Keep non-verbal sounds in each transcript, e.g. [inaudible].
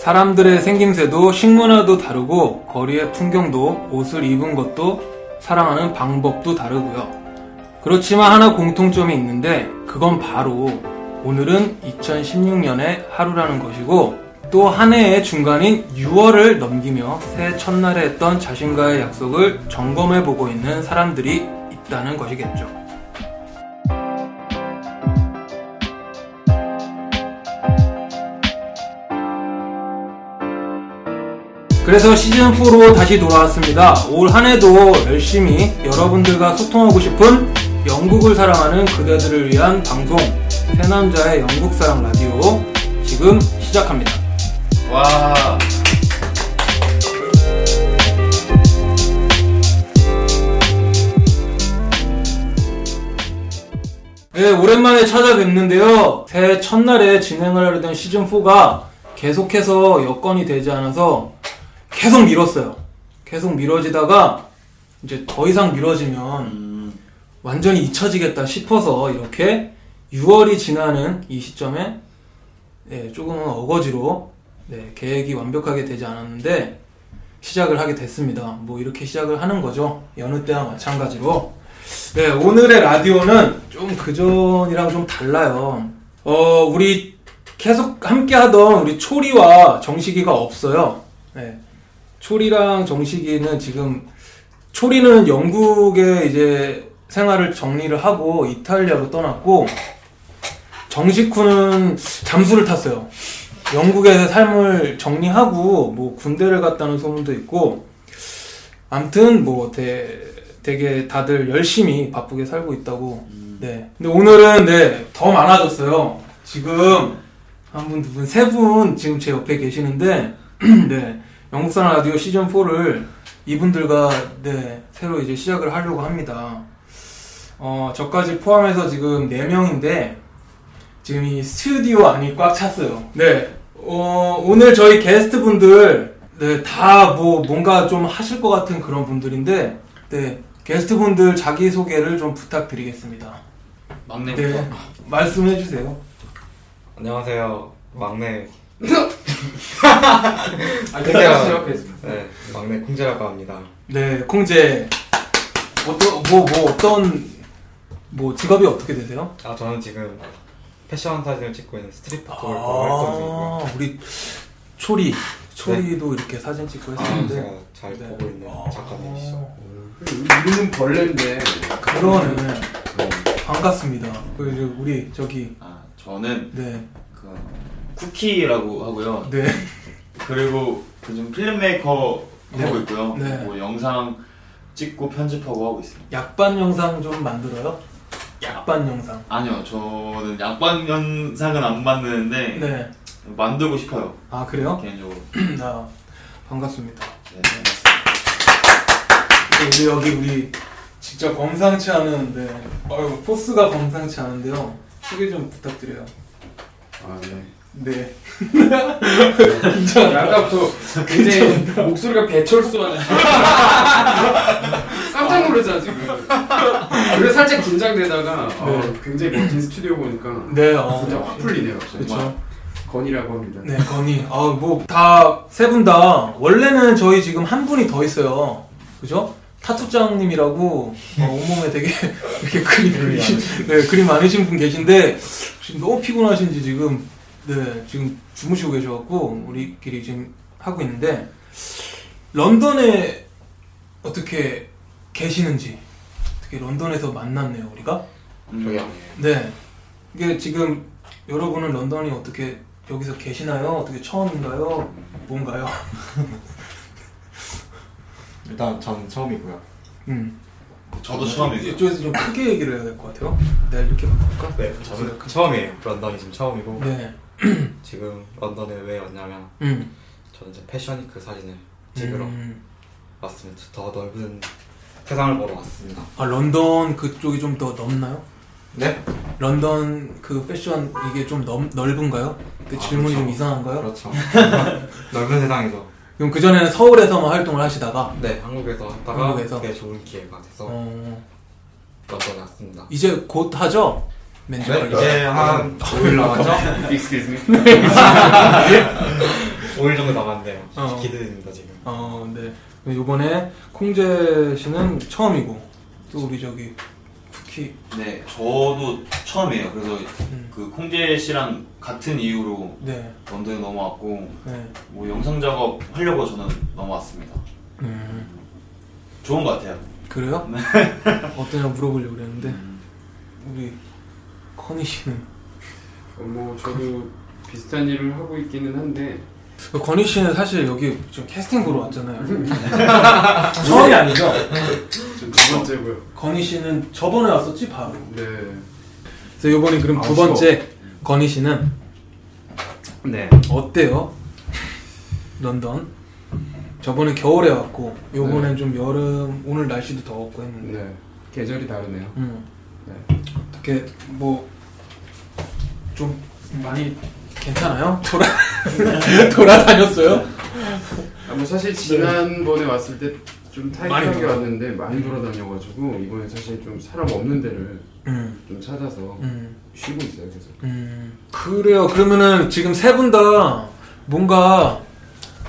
사람들의 생김새도 식문화도 다르고 거리의 풍경도 옷을 입은 것도 사랑하는 방법도 다르고요. 그렇지만 하나 공통점이 있는데 그건 바로 오늘은 2016년의 하루라는 것이고 또 한 해의 중간인 6월을 넘기며 새해 첫날에 했던 자신과의 약속을 점검해 보고 있는 사람들이 있다는 것이겠죠. 그래서 시즌4로 다시 돌아왔습니다. 올 한 해도 열심히 여러분들과 소통하고 싶은 영국을 사랑하는 그대들을 위한 방송, 새 남자의 영국사랑 라디오, 지금 시작합니다. 와. 네, 오랜만에 찾아뵙는데요. 새해 첫날에 진행을 하려던 시즌4가 계속해서 여건이 되지 않아서 계속 미뤘어요. 계속 미뤄지다가 이제 더 이상 미뤄지면 음, 완전히 잊혀지겠다 싶어서 이렇게 6월이 지나는 이 시점에 네, 조금은 어거지로 네, 계획이 완벽하게 되지 않았는데 시작을 하게 됐습니다. 뭐 이렇게 시작을 하는 거죠. 여느 때와 마찬가지로. 네, 오늘의 라디오는 좀 그전이랑 좀 달라요. 어, 우리 계속 함께 하던 우리 초리와 정식이가 없어요. 네. 초리랑 정식이는 지금 초리는 영국에 이제 생활을 정리를 하고 이탈리아로 떠났고 정식후는 잠수를 탔어요. 영국에서 삶을 정리하고 뭐 군대를 갔다는 소문도 있고 암튼 뭐 되, 되게 다들 열심히 바쁘게 살고 있다고 네. 근데 오늘은 네, 더 많아졌어요. 지금 한 분, 두 분, 세분 지금 제 옆에 계시는데 [clears throat] 네. 영국산 라디오 시즌 4를 이분들과 네, 새로 이제 시작을 하려고 합니다. 어, 저까지 포함해서 지금 4명인데 지금 이 스튜디오 안이 꽉 찼어요. 네. 어, 오늘 저희 게스트 분들 네, 다 뭐 뭔가 좀 하실 것 같은 그런 분들인데 네. 게스트 분들 자기 소개를 좀 부탁드리겠습니다. 막내부터. 네. 말씀해 주세요. 안녕하세요. 막내 [laughs] 아, 있습니다. 네 막내 콩재라고 합니다. 네, 콩재 어떤 뭐 뭐 어떤 뭐 직업이 어떻게 되세요? 아 저는 지금 패션 사진을 찍고 있는 street photographer 활동 중이고요. 아, 우리 초리 초리도 이렇게 사진 찍고 아, 했었는데 제가 잘 네. 보고 있는 작가님이시죠. 이름은 벌레인데. 그러네 네. 반갑습니다. 그리고 우리 저기 아, 저는 네, 그 쿠키라고 하고요. 네, 그리고 요즘 필름메이커 네. 하고 있고요. 네. 뭐 영상 찍고 편집하고 하고 있습니다. 약반 영상 좀 만들어요? 약반 영상. 아니요, 저는 약반 영상은 안 만드는데 네, 만들고 싶어요. 아 그래요? 개인적으로. [clears throat] 아, 반갑습니다. 네. 우리 여기 우리 진짜 범상치 않은 네, 어유 포스가 범상치 않은데요. 소개 좀 부탁드려요. 아, 네. 네. 아까부터 굉장히 목소리가 배철수 하는. [laughs] 깜짝 놀랐잖아, 지금. 그래서 살짝 긴장되다가 어, 굉장히 멋진 스튜디오 보니까 네, 어, 진짜 확 풀리네요, 갑자기. 그렇죠. 건이라고 합니다. 네, 건이. 아, 뭐, 다, 세 분 다, 원래는 저희 지금 한 분이 더 있어요. 그죠? 타투장님이라고, 어, 온몸에 되게, [laughs] 이렇게 그림, 그리신, 네, 그림 많으신 분 계신데, 지금 너무 피곤하신지 지금, 네, 지금 주무시고 계셔갖고, 우리끼리 지금 하고 있는데, 런던에 어떻게 계시는지, 어떻게 런던에서 만났네요, 우리가? 음, 저기요. 네. 이게 지금 여러분은 런던이 어떻게 여기서 계시나요? 어떻게 처음인가요? 뭔가요? [laughs] 일단 전 처음이고요. 음. 저도 처음이죠. 이쪽에서 좀 크게 얘기를 해야 될 것 같아요. 내가 이렇게 바꿀까? 네, 저는 처음이에요. 런던이 지금 처음이고 네. [clears throat] 지금 런던에 왜 왔냐면 음. 저는 이제 패션위크 사진을 찍으러 음. 왔습니다. 더 넓은 세상을 보러 왔습니다. 아 런던 그쪽이 좀 더 넓나요? 네? 런던 그 패션 이게 좀 넓, 넓은가요? 그 아, 질문이 좀 그렇죠. 이상한가요? 그렇죠. 넓은 세상이죠. 그럼 그 전에는 서울에서만 활동을 하시다가 네, 한국에서 하다가 한국에서? 되게 좋은 기회가 돼서 어, 런던에 왔습니다. 이제 곧 하죠? 네, 관리. 이제 한 5일 남았죠? [laughs] Excuse me. [laughs] 5일 정도 남았는데 어. 기대됩니다 지금. 어, 네. 요번에 콩재 씨는 처음이고 또 우리 저기 쿠키. 네, 저도 처음이에요. 그래서 음. 그 콩재 씨랑 같은 이유로 네. 런던에 넘어왔고 네. 뭐 영상 작업 하려고 저는 넘어왔습니다. 음. 좋은 것 같아요. 그래요? 어떠냐 물어보려고 그랬는데 우리 커니 씨는 어, 뭐 저도 비슷한 일을 하고 있기는 한데 건희 씨는 사실 여기 좀 캐스팅 보러 왔잖아요. [laughs] 처음이 아니죠? 지금 두 번째고요. 건희 씨는 저번에 왔었지 바로. 네. 그래서 이번에 그럼 두 아쉬워. 번째 건희 씨는 네. 어때요? 런던. 저번에 겨울에 왔고 요번엔 좀 여름 오늘 날씨도 더웠고 했는데. 네. 계절이 다르네요. 음. 네. 어떻게 뭐 좀 많이 괜찮아요? 돌아 [laughs] 돌아다녔어요? 아, 뭐 사실 지난번에 왔을 때 좀 타이트하게 왔는데 많이 돌아다녀가지고 이번에 사실 좀 사람 없는 데를 음. 좀 찾아서 음. 쉬고 있어요. 계속. 음. 그래요. 그러면은 지금 세 분 다 뭔가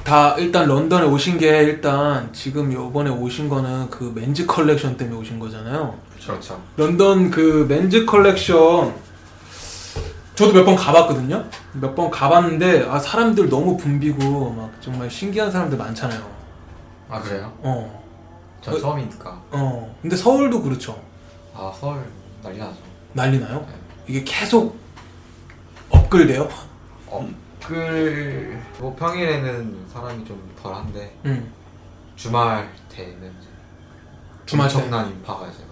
다 일단 런던에 오신 게 일단 지금 요번에 오신 거는 그 men's 컬렉션 때문에 오신 거잖아요. 그렇죠. 런던 그 men's 컬렉션 저도 몇 번 가봤거든요. 몇 번 가봤는데 아 사람들 너무 붐비고 막 정말 신기한 사람들 많잖아요. 아 그래요? 어, 전 어? 처음이니까. 어. 근데 서울도 그렇죠. 아 서울 난리 나죠. 난리 나요? 네. 이게 계속 업글돼요? 업글 뭐 평일에는 사람이 좀 덜한데 응. 주말 때는 주말 때 엄청난 인파가 제가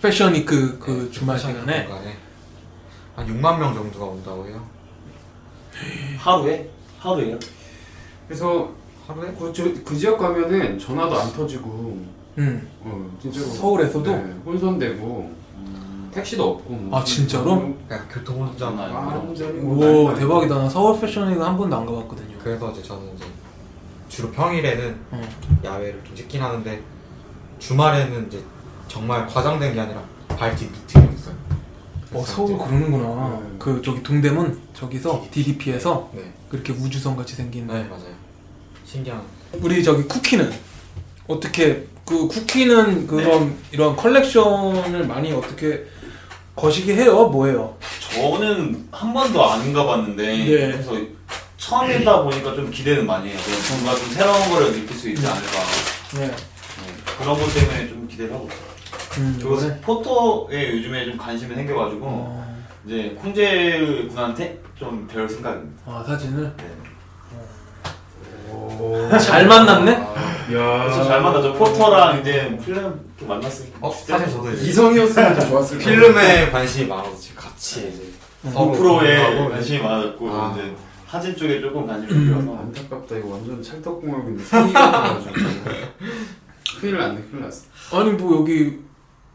패션이 그, 그 네, 주말 패션 시간에 공간에 한 6만 명 정도가 온다고 해요. 하루에? 하루에요? 그래서 하루에? 그, 저, 그 지역 가면은 전화도 안 터지고 응. 어, 진짜로 서울에서도? 네, 혼선되고 택시도 없고 뭐. 아, 진짜로? 그러니까 교통운전 아, 완전히 오 대박이다. 나 서울 패션위그 한 번도 안 가봤거든요. 그래서 이제 저는 이제 주로 평일에는 어. 야외를 좀 찍긴 하는데 주말에는 이제 정말 과장된 게 아니라 발뒤 미팅이 있어요. 어 서울 그러는구나. 네. 그 저기 동대문 저기서 DDP에서 네, 그렇게 우주선 같이 생긴. 네 맞아요. 신기한. 우리 저기 쿠키는 어떻게 그 쿠키는 그런 이런 컬렉션을 많이 어떻게 거시기 해요? 뭐예요? 저는 한 번도 안 가봤는데 네. 그래서 처음이다 보니까 좀 기대는 많이 해요. 뭔가 좀 새로운 거를 느낄 수 있지 않을까. 네. 네, 그런 것 때문에 좀 기대를 하고 있어요. 음, 그리고 이번에? 포토에 요즘에 좀 관심이 생겨가지고 어, 이제 콩재 군한테 좀 배울 생각입니다. 아 사진을 네. 오. 잘 만났네. 야. 그래서 잘 만나죠. 포터랑 이제 필름 이렇게 만났으니까. 어 사실 저도 이제 이성이었으면 더 좋았을 거예요. 필름에 관심이 많아서 지금 같이 이제 음. 서로 고프로에 관심이 많아졌고 아. 이제 사진 쪽에 조금 관심이 음. 생겨서 안타깝다 이거 완전 찰떡궁합 있는 사기가 나가지고 큰일 났네 큰일 났어 아니 뭐 여기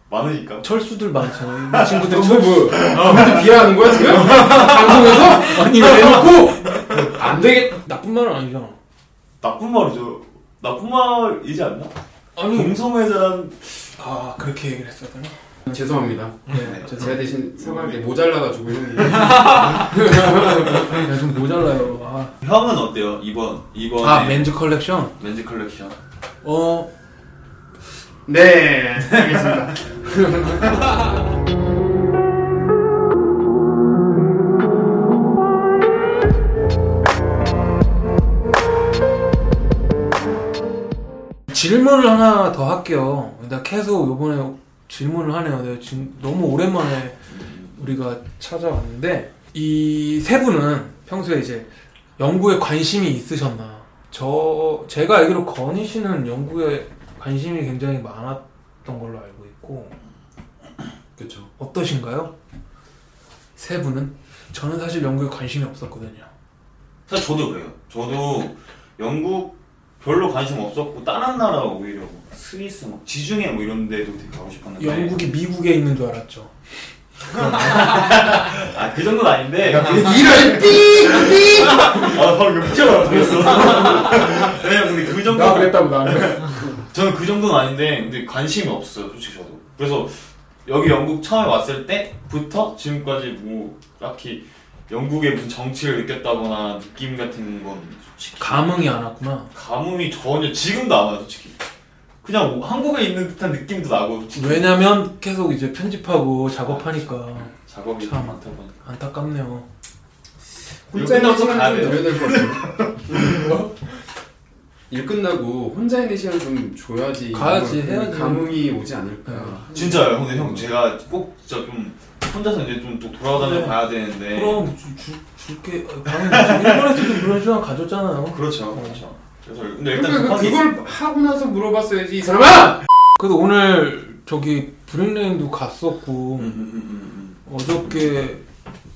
많으니까. 철수들 많잖아요. [laughs] 이 친구들 너철 뭐, 아무한테 비하하는 거야 지금? [laughs] 방송에서? 아니 [laughs] 대놓고 안 되겠 나쁜 말은 아니잖아. 나쁜 말이죠. 나쁜 말이지 않나? 아니 동성애자란 아 그렇게 얘기를 되나? 죄송합니다 네. 제가 대신 사과할게 모자라가지고 형님 야좀 모자라요. 아, 형은 어때요? 이번 이번에 아 men's 컬렉션. men's 컬렉션. 어 네 알겠습니다 [laughs] 질문을 하나 더 할게요. 나 계속 요번에 질문을 하네요. 내가 지금 너무 오랜만에 우리가 찾아왔는데 이 세 분은 평소에 이제 연구에 관심이 있으셨나? 저 제가 알기로 건희 씨는 연구에 관심이 굉장히 많았던 걸로 알고 있고 그쵸 어떠신가요? 세 분은 저는 사실 연구에 관심이 없었거든요. 사실 저도 그래요. 저도 영국 별로 관심 없었고 다른 나라 오히려 뭐 스위스 막 지중해 뭐 이런 데도 되게 가고 싶었는데. 영국이 미국에 있는 줄 알았죠. [laughs] 아 그 정도는 아닌데. 이럴 삐! 아 방금 튀어나와 버렸어. [laughs] 네 근데 그 정도 나 그랬다고 나는 저는 그 정도는 아닌데 근데 관심이 없어요 솔직히 저도. 그래서 여기 영국 처음에 왔을 때부터 지금까지 뭐 딱히 영국의 무슨 정치를 느꼈다거나 느낌 같은 건 솔직히 감흥이 안 왔구나. 감흥이 전혀 지금도 안 와요 솔직히 그냥 한국에 있는 듯한 느낌도 나고 솔직히 왜냐면 계속 이제 편집하고 작업하니까 작업이 참. 많다 보니까 안타깝네요. 혼자 있는 끝나고 시간 가야 좀 돼요. 줘야 될것 같아요. 일 끝나고 혼자 있는 시간 좀 줘야지. 가야지, 그 해야지. 감흥이 오지 않을까. 진짜요 근데 형 제가 꼭 진짜 좀 혼자서 이제 좀 또 돌아다녀 네. 봐야 되는데 그럼 주, 주, 줄게. 어, 방금 일본에서도 그런 시간 가졌잖아요. 그렇죠 그렇죠 그래서 근데 일단 그러니까 급한 게 그걸 하고 나서 물어봤어야지 이 사람아. 그래도 오늘 저기 브릭레인도 갔었고 음, 음, 음, 음, 어저께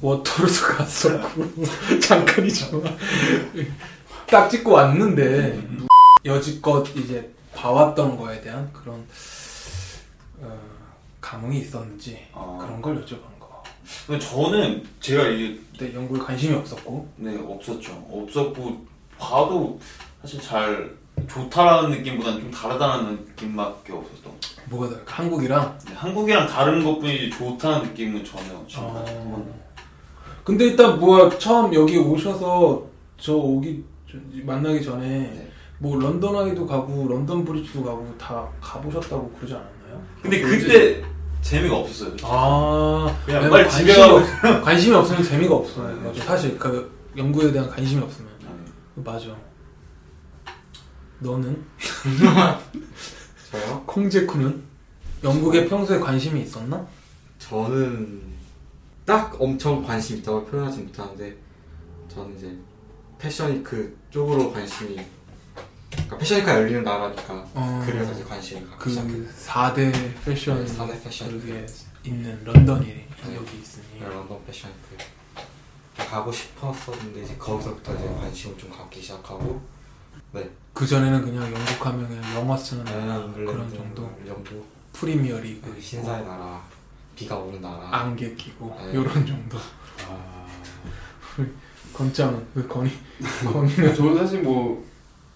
워터루스 갔었고 [laughs] 잠깐이지만 딱 찍고 왔는데 여지껏 이제 봐왔던 거에 대한 그런 어, 감흥이 있었는지 음. 아, 그런 걸 여쭤본 거. 근데 저는 제가 이게 근데 연구에 관심이 없었고 네 없었죠 없었고 봐도 사실 잘 좋다라는 느낌보다는 좀 다르다는 느낌밖에 없었던. 뭐가 다를까? 한국이랑 네, 한국이랑 다른 것뿐이지 좋다는 느낌은 전혀 지금 어. 근데 일단 뭐야 처음 여기 오셔서 저 오기 저- 만나기 전에 네. 뭐 런던 아이도 가고 런던 브리지도 가고 다 가보셨다고 그러지 않았나요? 근데 그때 재미가 없었어요. 아 그냥 왜냐면 빨리 집에 관심이 가고 없- 관심이 없으면 재미가 없어요. 네. 맞아. 사실 그 연구에 대한 관심이 없으면 네. 맞아. 너는 [laughs] 저요? 콩제쿠는 영국에 평소에 관심이 있었나? 저는 딱 엄청 관심 있다고 표현하지 못하는데 저는 이제 패션위크 쪽으로 관심이 그러니까 패션위크가 열리는 나라니까 어, 그래서 이제 관심을 갖기 그 시작했어요. 4대 패션 네, 4대 패션. 그게 있는 런던이 여기 있으니. 런던 패션위크 가고 싶었었는데 이제 거기서부터 이제 관심을 좀 갖기 시작하고. 그 전에는 그냥 영국 하면 그냥 영어 쓰는 네, 나라 잉글랜드 그런 정도? 영국 프리미어 리그 그 신사의 나라 비가 오는 나라. 안개 끼고 네. 요런 정도. 아, [laughs] 건짱은 그 건이 건이는 [laughs] 저는 사실 뭐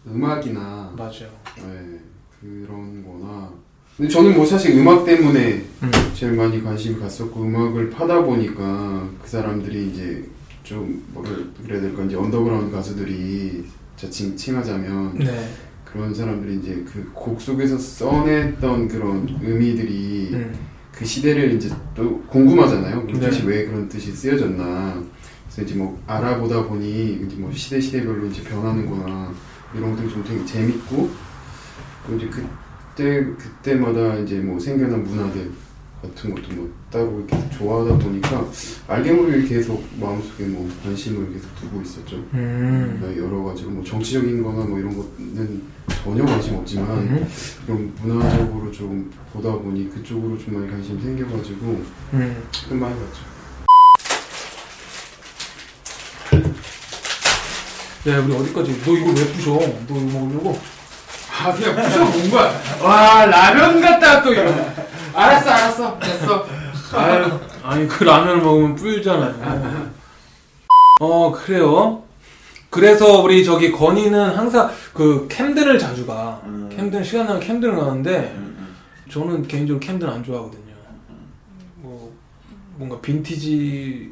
음악이나 맞아요 네, 그런 거나 근데 저는 뭐 사실 음악 때문에 음. 제일 많이 관심을 갖었고 음악을 파다 보니까 그 사람들이 이제 좀 뭐라 그래야 될까 이제 언더그라운드 가수들이 자칭 칭하자면 네 그런 사람들이 이제 그 곡 속에서 써냈던 그런 의미들이 음. 그 시대를 이제 또 궁금하잖아요. 그 네. 뜻이 왜 그런 뜻이 쓰여졌나. 그래서 이제 뭐 알아보다 보니 이제 뭐 시대 시대별로 이제 변하는구나 이런 것들이 좀 되게 재밌고 또 이제 그때 그때마다 이제 뭐 생겨난 문화들 같은 것도 뭐 따로 이렇게 좋아하다 보니까 알게 모르게 계속 마음속에 뭐 관심을 계속 두고 있었죠. 음. 네, 여러 가지로 뭐 정치적인 거나 뭐 이런 거는 전혀 관심 없지만 음. 좀 문화적으로 좀 보다 보니 그쪽으로 좀 많이 관심이 생겨가지고 음. 좀 많이 봤죠. 야 우리 어디까지 너 이거 왜 부셔 너 이거 먹으려고 아 그냥 부셔 본 거야. 와 라면 같다 또 이러. 알았어 알았어 됐어. 아유, 아니 그 라면을 먹으면 불잖아요. 어 그래요. 그래서 우리 저기 건이는 항상 그 캠들을 자주 가. 음. 캠들 시간 나면 캠들을 가는데 음, 음. 저는 개인적으로 캠들 안 좋아하거든요. 뭐 뭔가 빈티지스러움이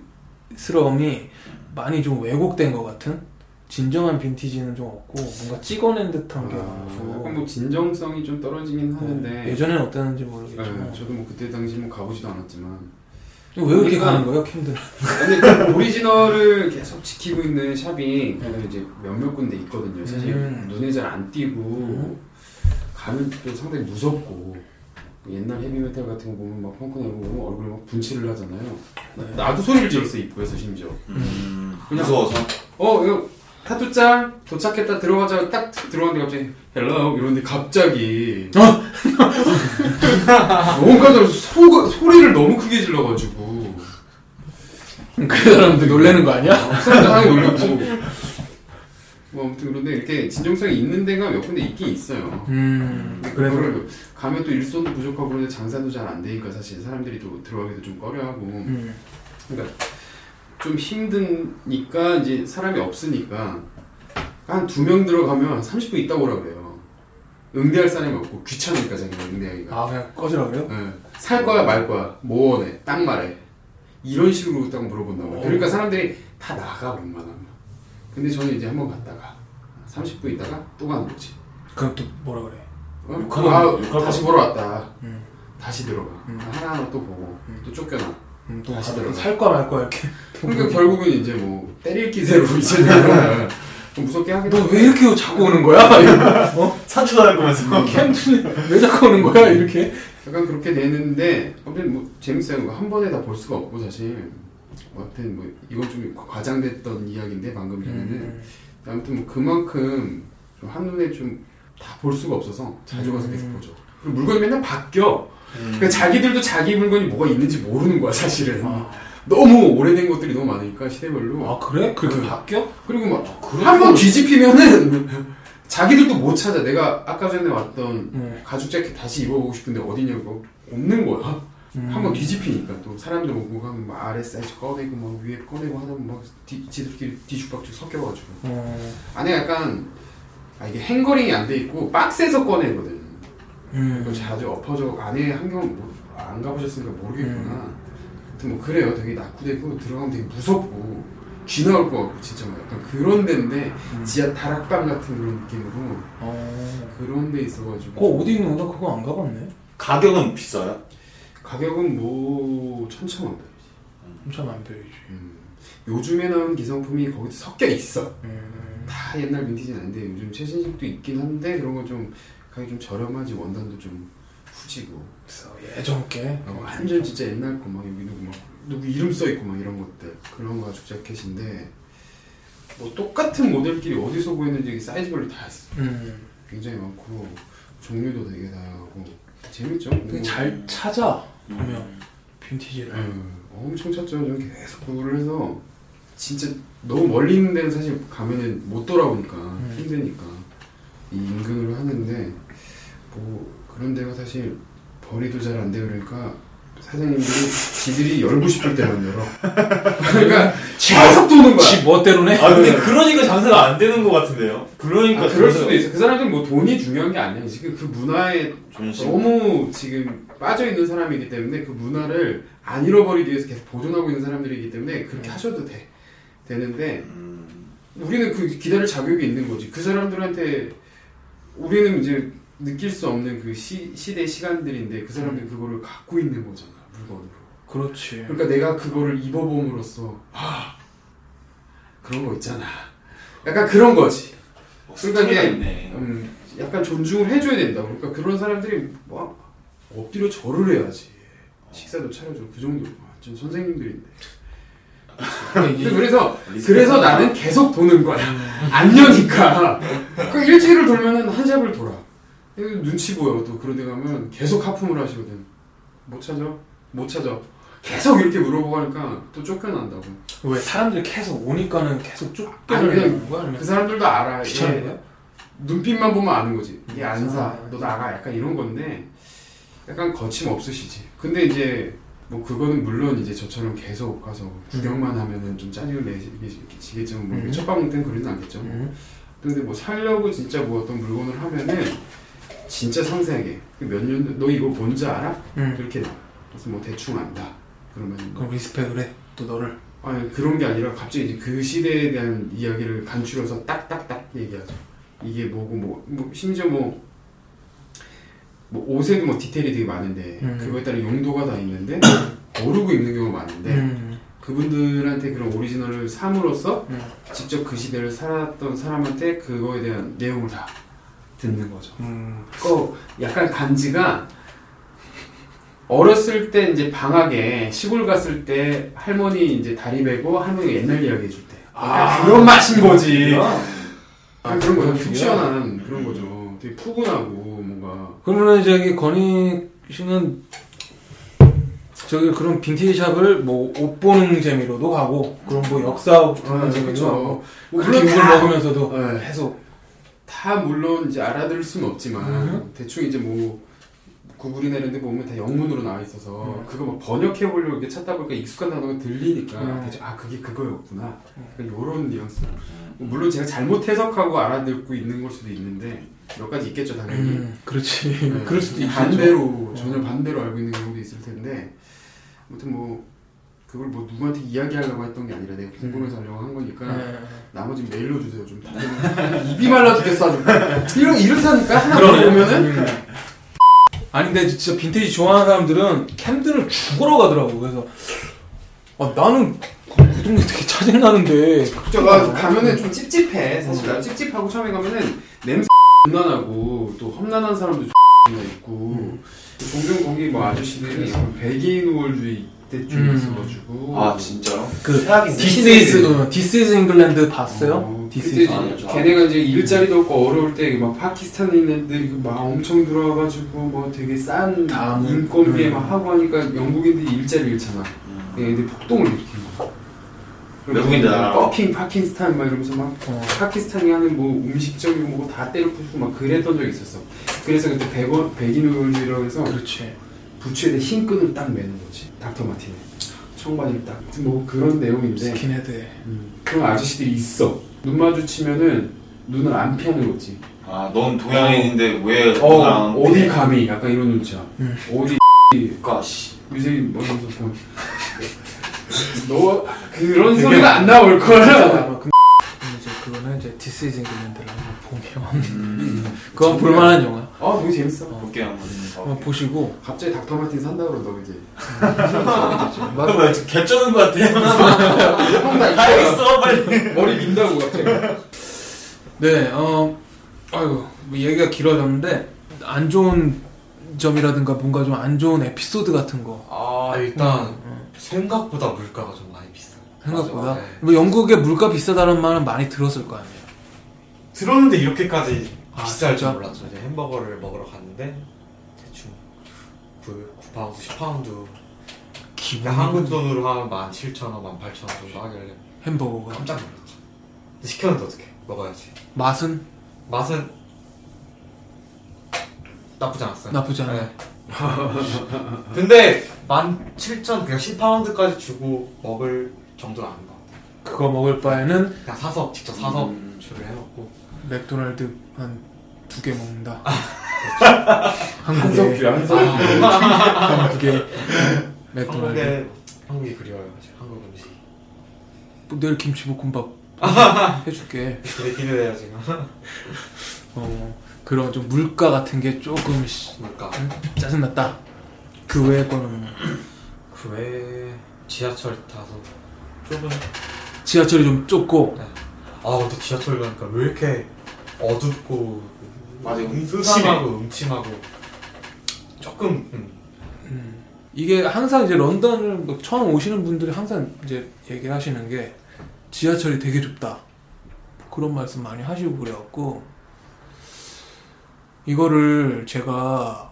많이 좀 왜곡된 것 같은 진정한 빈티지는 좀 없고 뭔가 찍어낸 듯한 게 아, 많고 약간 뭐 진정성이 좀 떨어지긴 하는데. 예전에는 어땠는지 네, 모르겠지만 저도 뭐 그때 당시 뭐 가보지도 않았지만. 왜 그렇게 그러니까- 가는 거예요 캠들? 근데 그 오리지널을 계속 지키고 있는 샵이 그래도 이제 몇몇 군데 있거든요. 사실 음. 눈에 잘 안 띄고 음. 가면 또 상당히 무섭고 옛날 헤비메탈 같은 거 보면 막 펑크 내고 보면 얼굴에 막 분칠을 하잖아요. 네. 나도 소리를 질렀어 입구에서 심지어. 음. 그냥- 무서워서 어 이거 타투짱 도착했다 들어가자 딱 들어갔는데 갑자기 hello 이러는데 갑자기 [laughs] 깜짝 놀라서 소, 소리를 너무 크게 질러가지고 [laughs] 그 사람들 놀래는 거 아니야? 사람들 당연히 놀랐고 뭐 아무튼 그런데 이렇게 진정성이 있는 데가 몇 군데 있긴 있어요. 음 그래서 가면 또 일손도 부족하고 그런데 장사도 잘 안 되니까 사실 사람들이 또 들어가기도 좀 꺼려하고 음. 그러니까 좀 힘드니까 이제 사람이 없으니까 한 두 명 들어가면 30분 있다 오라 그래요. 응대할 사람이 없고 귀찮으니까 자기가 응대하기가. 아 그냥 꺼지라 그래요? 네. 살 거야 말 거야 뭐 원해 딱 말해. 이런 식으로 딱 물어본다 고 어. 그러니까 사람들이 다 나가 웬만하면 근데 저는 이제 한번 갔다가 30분 있다가 또 가는 거지 그럼 또 뭐라 그래? 어? 아, 욕할 다시 보러 왔다 음. 다시 들어가 음. 하나하나 또 보고 또 쫓겨나 음, 또 다시 들어가. 살까 말까 이렇게. [laughs] 그러니까 결국은 이제 뭐 때릴 기세로 이제 [laughs] 내가 좀 무섭게 하게 너왜 이렇게 자꾸 오는 거야? 어? 산출할 거면서. 캠프 왜 자꾸 오는 거야? 이렇게. 약간 그렇게 되는데 아무튼 뭐 재밌어요. 한 번에 다 볼 수가 없고 사실 아무튼 뭐 이건 좀 과장됐던 이야기인데 방금 전에는 음. 아무튼 뭐 그만큼 좀 한눈에 좀 다 볼 수가 없어서 자주 가서 계속 음. 보죠. 그리고 물건이 맨날 바뀌어. 음. 그러니까 자기들도 자기 물건이 뭐가 있는지 모르는 거야 사실은. 아, 너무 오래된 것들이 너무 많으니까 시대별로. 아 그래? 그렇게 음. 바뀌어? 그리고 막 그런 한번 걸- 뒤집히면은 [laughs] 자기들도 못 찾아. 내가 아까 전에 왔던 음. 가죽 자켓 다시 입어보고 싶은데 어디냐고 없는 거야. 음. 한번 뒤집히니까 또 사람들 오고 가면 막 아래 사이즈 꺼내고 막 위에 꺼내고 하다 보면 막 뒤, 지들끼리 뒤죽박죽 섞여가지고 어. 안에 약간 아 이게 행거링이 안 돼 있고 박스에서 꺼내거든. 음. 자주 엎어져 안에 한경 뭐, 안 가보셨으니까 모르겠구나. 하여튼 뭐 그래요. 되게 낙후되고 들어가면 되게 무섭고 쥐 나올 것 같고 진짜 막 약간 그런 데인데 음. 지하 다락방 같은 그런 느낌으로 어. 그런 데 있어가지고 그거 어디 있는 거야? 그거 안 가봤네. 가격은 비싸요? 가격은 뭐 천차만별. 엄청 안 보이지. 음. 요즘에 나온 기성품이 거기도 섞여 있어. 음. 다 옛날 빈티지는 아닌데 요즘 최신식도 있긴 한데 그런 거좀 가격이 좀 저렴하지 원단도 좀 후지고 그래서 예전 게. 어, 완전 진짜 옛날 거 막 여기 누구 막 누구 이름 써 있고 막 이런 것들 그런 가죽 자켓인데 뭐 똑같은 모델끼리 어디서 구했는지 사이즈별로 다 있어. 음. 굉장히 많고 종류도 되게 다양하고 재밌죠. 근데 그리고 잘 찾아 음. 보면 빈티지를. 음, 엄청 찾죠. 저는 계속 구글을 해서 진짜 너무 멀리 있는 데는 사실 가면은 못 돌아오니까 음. 힘드니까 이 인근으로 하는데 뭐 그런 데가 사실 벌이도 잘 안 되고 그러니까 사장님들이 지들이 열고 싶을 때만 열어. [laughs] 그러니까 계속 도는 거야. 지 멋대로네. 아 근데 그러니까 장사가 안 되는 것 같은데요? 그러니까 아, 그럴 수도 있어. 그 사람들은 뭐 돈이 중요한 게 아니야. 지금 그 문화에 존심. 너무 지금 빠져 있는 사람이기 때문에 그 문화를 안 잃어버리기 위해서 계속 보존하고 있는 사람들이기 때문에 그렇게 음. 하셔도 돼. 되는데 음. 우리는 그 기다릴 자격이 있는 거지. 그 사람들한테 우리는 이제 느낄 수 없는 그 시, 시대 시간들인데 그 사람들이 그거를 갖고 있는 거잖아 물건으로. 그렇지. 그러니까 내가 그거를 입어봄으로써 아 그런 거 있잖아. 약간 그런 거지. 뭐 그러니까 이게-. 음, 약간 존중을 해줘야 된다. 그러니까 그런 사람들이 뭐 엎드려 절을 해야지. 식사도 차려줘. 그 정도. 완전 선생님들인데. 그래서 그래서? 나는 계속 도는 거야. 안 여니까. 그 일주일을 돌면은 한 잡을 돌아. 이거 눈치 보여. 또 그런 데 가면 계속 하품을 하시거든. 못 찾아? 못 찾아. 계속 이렇게 물어보고 하니까 또 쫓겨난다고. 왜 사람들이 계속 오니까는 계속 쫓겨내는 거야? 아니면 그 사람들도 알아. 귀찮은 얘 거야? 눈빛만 보면 아는 거지. 얘 안 사. 아. 너 나가. 약간 이런 건데 약간 거침없으시지. 근데 이제 뭐 그거는 물론 이제 저처럼 계속 가서 구경만 하면은 좀 짜증을 내시겠지만 뭐 음. 첫방 때는 그러진 않겠죠. 음. 근데 뭐 살려고 진짜 뭐 어떤 물건을 하면은 진짜 상세하게 몇 년, 너 이거 뭔지 알아? 음. 이렇게. 그래서 뭐 대충 안다. 그러면 뭐 그럼 리스펙을 해. 또 너를. 아니 그런 게 아니라 갑자기 이제 그 시대에 대한 이야기를 간추려서 딱딱딱 얘기하죠. 이게 뭐고 뭐, 뭐 심지어 뭐, 뭐 옷에도 뭐 디테일이 되게 많은데 음. 그거에 따라 용도가 다 있는데 [coughs] 모르고 입는 경우가 많은데 음. 그분들한테 그런 오리지널을 삼으로써 음. 직접 그 시대를 살았던 사람한테 그거에 대한 내용을 다 듣는 거죠. 음. 그 약간 간지가 어렸을 때 이제 방학에 시골 갔을 때 할머니 이제 다리 베고 할머니가 옛날 이야기 해줄 때 아. 그런 맛인 거지. 야. 아, 그런 거죠. 푹 시원한 그런 거죠. 되게 푸근하고 뭔가 그러면은 저기 건희 씨는 저기 그런 빈티지 샵을 뭐 옷 보는 재미로도 가고 그런 뭐 역사 보는 재미로 그렇죠. 가고 뭐 다- 먹으면서도 네. 계속 다 물론 이제 알아들을 수는 없지만 음. 대충 이제 뭐 구글이나 이런 데 보면 다 영문으로 나와 있어서 음. 그거 막 번역해 보려고 이렇게 찾다 보니까 익숙한 단어가 들리니까 음. 대충 아 그게 그거였구나 음. 약간 요런 뉘앙스 물론 제가 잘못 해석하고 알아듣고 있는 걸 수도 있는데 몇 가지 있겠죠 당연히 음, 그렇지 네. [laughs] 그럴 수도 있겠죠 반대로 어. 전혀 반대로 알고 있는 경우도 있을 텐데 아무튼 뭐 그걸 뭐 누구한테 이야기하려고 했던 게 아니라 내가 궁금해서 하려고 한 거니까 네. 나머지 메일로 주세요. 좀 [laughs] 입이 말라 죽겠어 아주. 이런 이렇다니까? 하나 그러네. 보면은? 아니 근데 진짜 빈티지 좋아하는 사람들은 캠들을 죽으러 가더라고. 그래서 아, 나는 그 동네 되게 짜증 나는데. 저가 가면은 좀 찝찝해. 사실 나 찝찝하고 처음에 가면은 냄새 [laughs] 존나 나고 또 험난한 사람도 [laughs] 존나 있고. 종종 거기 뭐 아저씨들이 백인 우월주의 때쯤 음. 있어가지고 아 진짜요? 그. This is 어, This is England 봤어요? 어, This 그때 아, 저- 걔네가 이제 일자리도 없고 어려울 때 막 파키스탄에 있는 애들이 그막 엄청 들어와가지고 뭐 되게 싼다 인건비에 음. 막 하고 하니까 영국인들이 일자리 잃잖아. 음. 얘네들 폭동을 일으키는 거야. 외국인들 알아. fucking 파키스탄 막 이러면서 막 어. 파키스탄이 하는 뭐 음식점이고 뭐다 때려 부수고 막 그랬던 적이 있었어. 그래서 그때 백원 백인우월주의라고 해서 그렇지. 부츠에다 흰 끈을 딱 매는 거지. 닥터 마틴에 청바지를 딱. 뭐 그런 내용인데 스킨헤드에. 음, 그런 아저씨들이 있어. 눈 마주치면은 눈을 안 피하는 거지. 아 넌 동양인인데 왜 어, 나랑 어디 감히 약간 이런 눈치야. 음. 어디 가 씨. 뭐 이러면서 그냥 [laughs] 너 그런 소리가 안 나올 거야. 아마 그 그거는 이제 This is England를 한번 보면 음. [laughs] 그건 볼만한 영화. 아 되게 재밌어. 볼게 한번. 한번 보시고 갑자기 닥터 마틴 산다 그러다 이제. 맞아. 왜 개쩌는 것 같아? [laughs] 알겠어 빨리. 머리 민다고 갑자기. 네, 어, 아이고, 뭐 얘기가 길어졌는데, 안 좋은 점이라든가 뭔가 좀 안 좋은 에피소드 같은 거. 아 일단 음, 생각보다 물가가 좀. 생각보다. 맞아, 네. 뭐 영국의 물가 비싸다는 말은 많이 들었을 거 아니에요. 들었는데 이렇게까지 아, 비쌀 줄? 몰랐죠. 이제 햄버거를 먹으러 갔는데 대충 9, 9파운드, 10파운드 기본 그러니까 한국 돈으로 한 17,000원, 18,000원 정도 하길래 햄버거가. 깜짝 놀랐죠. 시켰는데 어떻게 먹어야지. 맛은 맛은 나쁘지 않았어요. 나쁘지 않아요. 네. [laughs] 근데 17,000 그냥 10파운드까지 주고 먹을 정도는 아닌 것 같아요. 그거 먹을 바에는 그냥 사서 직접 사서 음. 주를 해놓고 맥도날드 한 두 개 먹는다. 한석규야 한국에. 한석규. 한국에. 맥도날드. 한국에 한국이 그리워요. 사실 한국 음식. 뭐 내일 김치볶음밥 [laughs] 해줄게. 기대 기대돼요 지금. 어, 그런 좀 물가 같은 게 조금 씨, 뭘까? 짜증났다. 그 외의 거는 뭐. 그 외에 지하철 타서 좁은. 지하철이 좀 좁고 아 근데 지하철 가니까 왜 이렇게 어둡고 맞아, 음침하고 음침하고 조금 음. 이게 항상 이제 런던을 뭐 처음 오시는 분들이 항상 이제 얘기를 하시는 게 지하철이 되게 좁다. 그런 말씀 많이 하시고 그래갖고 이거를 제가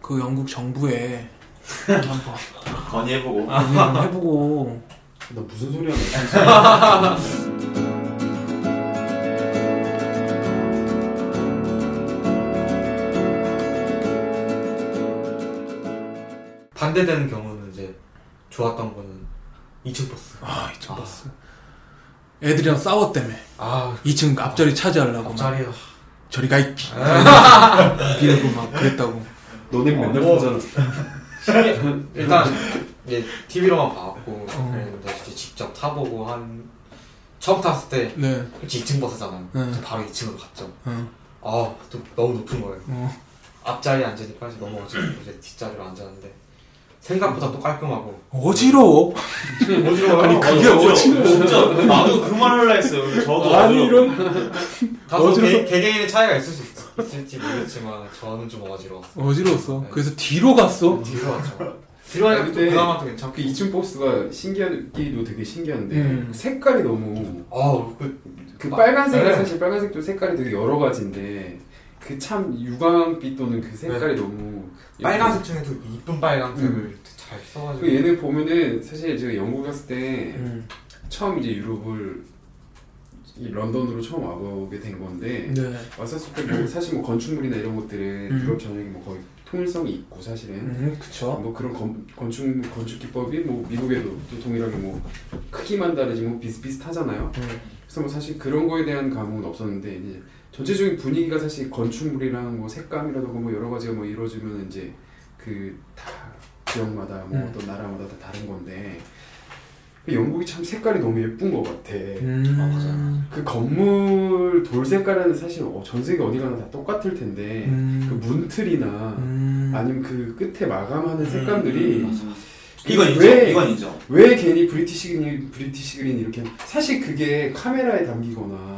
그 영국 정부에 [laughs] 한번 건의해보고. 문의를 해보고 너 무슨 소리 하는 거야? [laughs] 반대되는 경우는 이제 좋았던 거는 2층 버스. 아 2층 버스 애들이랑 싸웠다며 아 2층 앞자리 차지하려고 막 앞자리에 저리 가 있기 이러고 [laughs] 막 그랬다고 너네 맨날 어. 보잖아. 일단 이제 TV로만 봤고 어. 그랬는데 이제 직접 타보고 한 처음 탔을 때 네 솔직히 2층 버스잖아요. 네. 바로 2층으로 갔죠. 어, 아또 너무 높은 거예요. 어. 앞자리에 앉으니까 너무 어지럽고 이제 뒷자리로 앉았는데 생각보다 또 깔끔하고 어지러워 어지러워요. 아니, 그게 어지러워. 진짜 나도 그 말 하려 했어요. 저도 아니 어지러워. 이런 다소 어지러워. 개, 개개인의 차이가 있을 수 있, 있을지 모르겠지만 저는 좀 어지러웠어요. 어지러웠어 네. 그래서 뒤로 갔어 뒤로 왔죠. [laughs] 뒤로 하니까 또 그나마 또 괜찮고. 그 2층 버스가 신기하기도 되게 신기한데 음. 색깔이 너무 아우 그그 마- 빨간색이 네. 사실 빨간색도 색깔이 되게 여러 가지인데 그 참 유광빛 또는 그 색깔이 너무 빨간색 중에도 이쁜 빨간색을 음. 잘 써가지고. 그 얘는 보면은 사실 제가 영국 갔을 때 음. 처음 이제 유럽을 이 런던으로 처음 와보게 된 건데 네 왔었을 때뭐 사실 뭐 건축물이나 이런 것들은 음. 유럽 전역이 뭐 거의 통일성이 있고 사실은 음, 그쵸 뭐 그런 건, 건축 건축 기법이 뭐 미국에도 또 동일하게 뭐 크기만 다르지 뭐 비슷비슷하잖아요. 음. 그래서 뭐 사실 그런 거에 대한 감흥은 없었는데 이제 전체적인 분위기가 사실 건축물이랑 뭐 색감이라든가 뭐 여러 가지가 뭐 이루어지면 이제 그 다 지역마다 뭐 음. 어떤 나라마다 다 다른 건데 그 영국이 참 색깔이 너무 예쁜 것 같아. 음. 아, 맞아요. 그 건물 돌 색깔은 사실 어, 전 세계 어디 가나 다 똑같을 텐데 음. 그 문틀이나 음. 아니면 그 끝에 마감하는 색감들이 음, 맞아. 이건 인정. 왜- 이건 인정. 왜 괜히 브리티시 그린 브리티시 그린 이렇게 사실 그게 카메라에 담기거나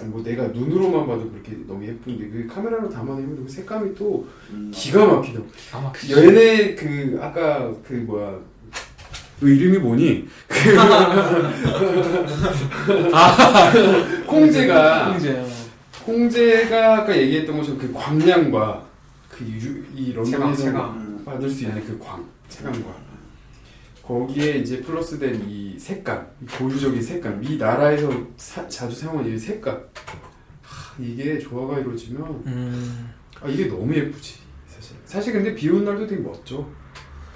아니 뭐 내가 눈으로만 봐도 그렇게 너무 예쁜데 그 카메라로 담아내면 그 색감이 또 음. 기가 막히다. 아마 그 얘네 그 아까 그 뭐야 그 이름이 뭐니? 그 [laughs] 아, 콩제가. 콩제가 아까 얘기했던 것처럼 그 광량과 그이 체감, 런던에서. 받을 수 있는 그 광, 체감과 거기에 이제 플러스된 이 색감, 이 고유적인 색감, 이 나라에서 사- 자주 사용하는 이 색감, 하, 이게 조화가 이루어지면 음. 아 이게 너무 예쁘지 사실. 사실 근데 비 오는 날도 되게 멋져.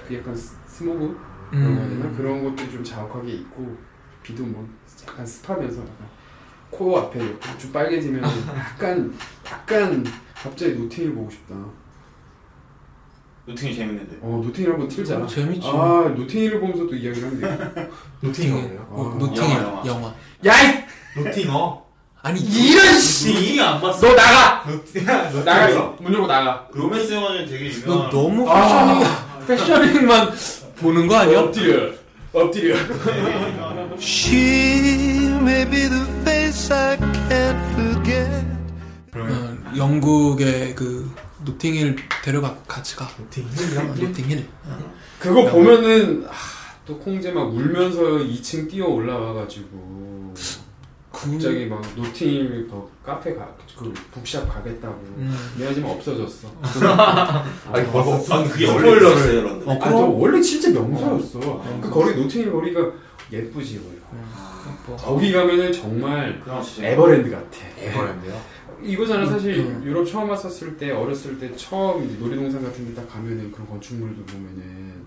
그 약간 스- 스모그 그런 거 음. 그런 것도 좀 자욱하게 있고 비도 뭐 약간 습하면서 약간 코 앞에 좀 빨개지면 [laughs] 약간 약간 갑자기 노팅힐 보고 싶다. 노팅힐 재밌는데. 어 노팅힐 한번 틀자. 어, 재밌지. 아 노팅힐을 보면서 또 이야기를 하면 돼. 노팅힐? 어, 아, 노팅힐 영화, 영화. 영화. 야이 노팅어. 아니 이런 씨. 노팅힐 안 봤어. 너 나가. 노팅 나가서 문 열고 나가. 로맨스 영화 중에 되게 너 유명한. 너무 아. 패셔닝 패셔닝만 보는 거 아니야? 엎드려. 엎드려. She may be the face I can't forget. 어, 영국의 그 노팅힐 데려가 같이 가. 노팅힐이랑 어, 노팅힐. 그거 보면은 아, 또 콩제 막 울면서 2층 뛰어 올라와가지고 갑자기 막 노팅힐 그 카페 가, 그 bookshop 가겠다고. 음. 미안하지만 없어졌어. [laughs] 아니 벌써 아 그게 스포일러를- 원래 있었어요, 런던. 어, 아, 저 그럼. 원래 진짜 명소였어. 그 거리 노팅힐 거리가 예쁘지 거기. 뭐. 거기 가면은 정말. 에버랜드 같아. 에버랜드요. 이거잖아 사실 음. 유럽 처음 왔었을 때 어렸을 때 처음 이제 놀이동산 같은 데 딱 가면은 그런 건축물도 보면은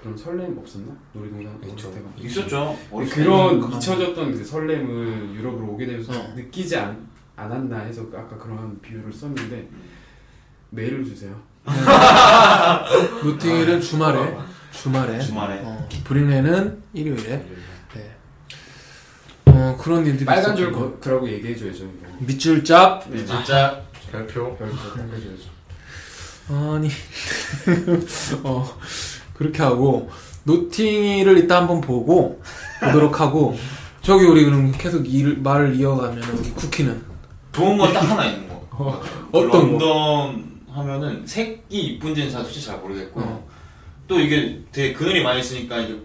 그런 설렘 없었나? 놀이동산 있죠. 때가 있었죠. 어렸을 그런 그런- 잊혀졌던 그 설렘을 유럽으로 오게 되면서 어. 느끼지 않, 않았나 해서 아까 그런 비유를 썼는데 메일을 주세요. [laughs] 노팅힐은 주말에 주말에 주말에. 어, 브링레는 일요일에 네. 어 그런 일들이 빨간 줄. 거- 그라고 얘기해줘야죠. 이거. 밑줄 짭 네, 진짜 별표. 별표 딱 해줘야죠. 아니 [laughs] 어 그렇게 하고 노팅힐을 이따 한번 보고 보도록 하고 저기 우리 그럼 계속 일, 말을 이어가면 우리 쿠키는 좋은 건 딱 하나 있는 거. 어, 어떤 거? 런던 하면은 색이 이쁜지는 잘 솔직히 잘 모르겠고 어. 또 이게 되게 그늘이 많이 있으니까 이게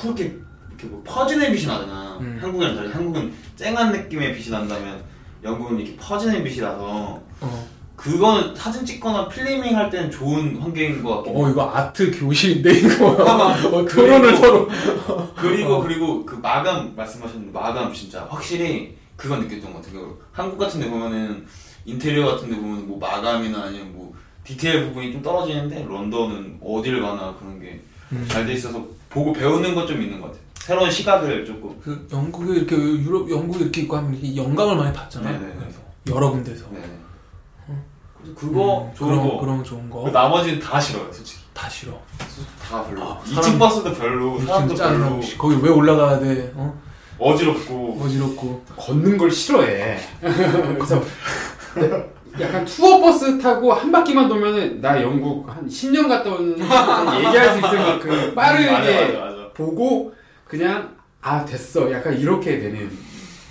그렇게 이렇게 뭐 퍼지는 빛이 나잖아. 음. 한국이랑 달리 한국은 쨍한 느낌의 빛이 난다면 영국은 이렇게 퍼지는 빛이 나서 어. 그거는 사진 찍거나 필리밍 할 때는 좋은 환경인 것 해. 어 이거 아트 교실인데 이거 [laughs] 어, 토론을 서로 그리고 어. 그리고 그 마감 말씀하셨는데 마감 진짜 확실히 그건 느꼈던 것 같아요. 한국 같은데 보면은 인테리어 같은데 보면 뭐 마감이나 아니면 뭐 디테일 부분이 좀 떨어지는데 런던은 어딜 가나 그런 게 잘돼 음. 있어서 보고 배우는 것 좀 있는 것 같아요. 새로운 시각을 조금. 그 영국에 이렇게 유럽 영국에 이렇게 있고 하면 이렇게 영감을 많이 받잖아. 네네. 그래서 여러 군데서 네. 그래서 그거 음, 좋은 그런 거. 그런 거 좋은 거그 나머지는 다 싫어요, 솔직히. 다 싫어. 다 별로. 아, 2층 사람- 버스도 별로, 사람도 별로, 안 거기 왜 올라가야 돼? 어? 어지럽고. 어지럽고. 걷는 걸 싫어해. [laughs] 그래서 약간 투어 버스 타고 한 바퀴만 돌면은 나 영국 한 10년 갔다 온 얘기할 수 있을 만큼 빠르게 맞아, 맞아, 맞아. 보고 그냥 아 됐어 약간 이렇게 되는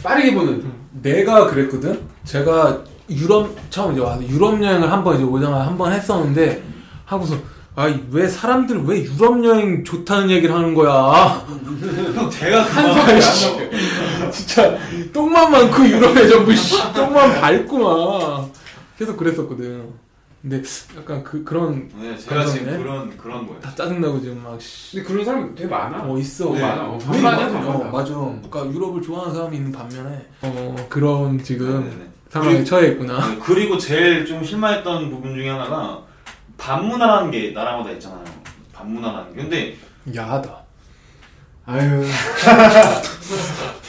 빠르게 보는 내가 그랬거든. 제가 유럽 처음 이제 와서 유럽 여행을 한번 이제 오자마자 한번 했었는데 하고서 아이 왜 사람들 왜 유럽 여행 좋다는 얘기를 하는 거야? 형, 제가 씨. 진짜 똥만 많고 유럽에 전부 씨, 똥만 밟구만. 계속 그랬었거든. 근데 약간 그 그런 네, 제가 지금 감성이네? 그런, 그런 거예요. 다 짜증나고 지금 막 씨. 근데 그런 사람 되게 많아 어 있어. 네, 많아. 어, 왜 반반이야, 많아? 반반. 어, 맞아. 그러니까 유럽을 좋아하는 사람이 있는 반면에 어 그런 지금 네네네. 상황에 그리고- 처해 있구나. 네, 그리고 제일 좀 실망했던 부분 중에 하나가 반문화라는 게 나라마다 있잖아요. 반문화라는 게. 근데 야하다. 아유 [laughs]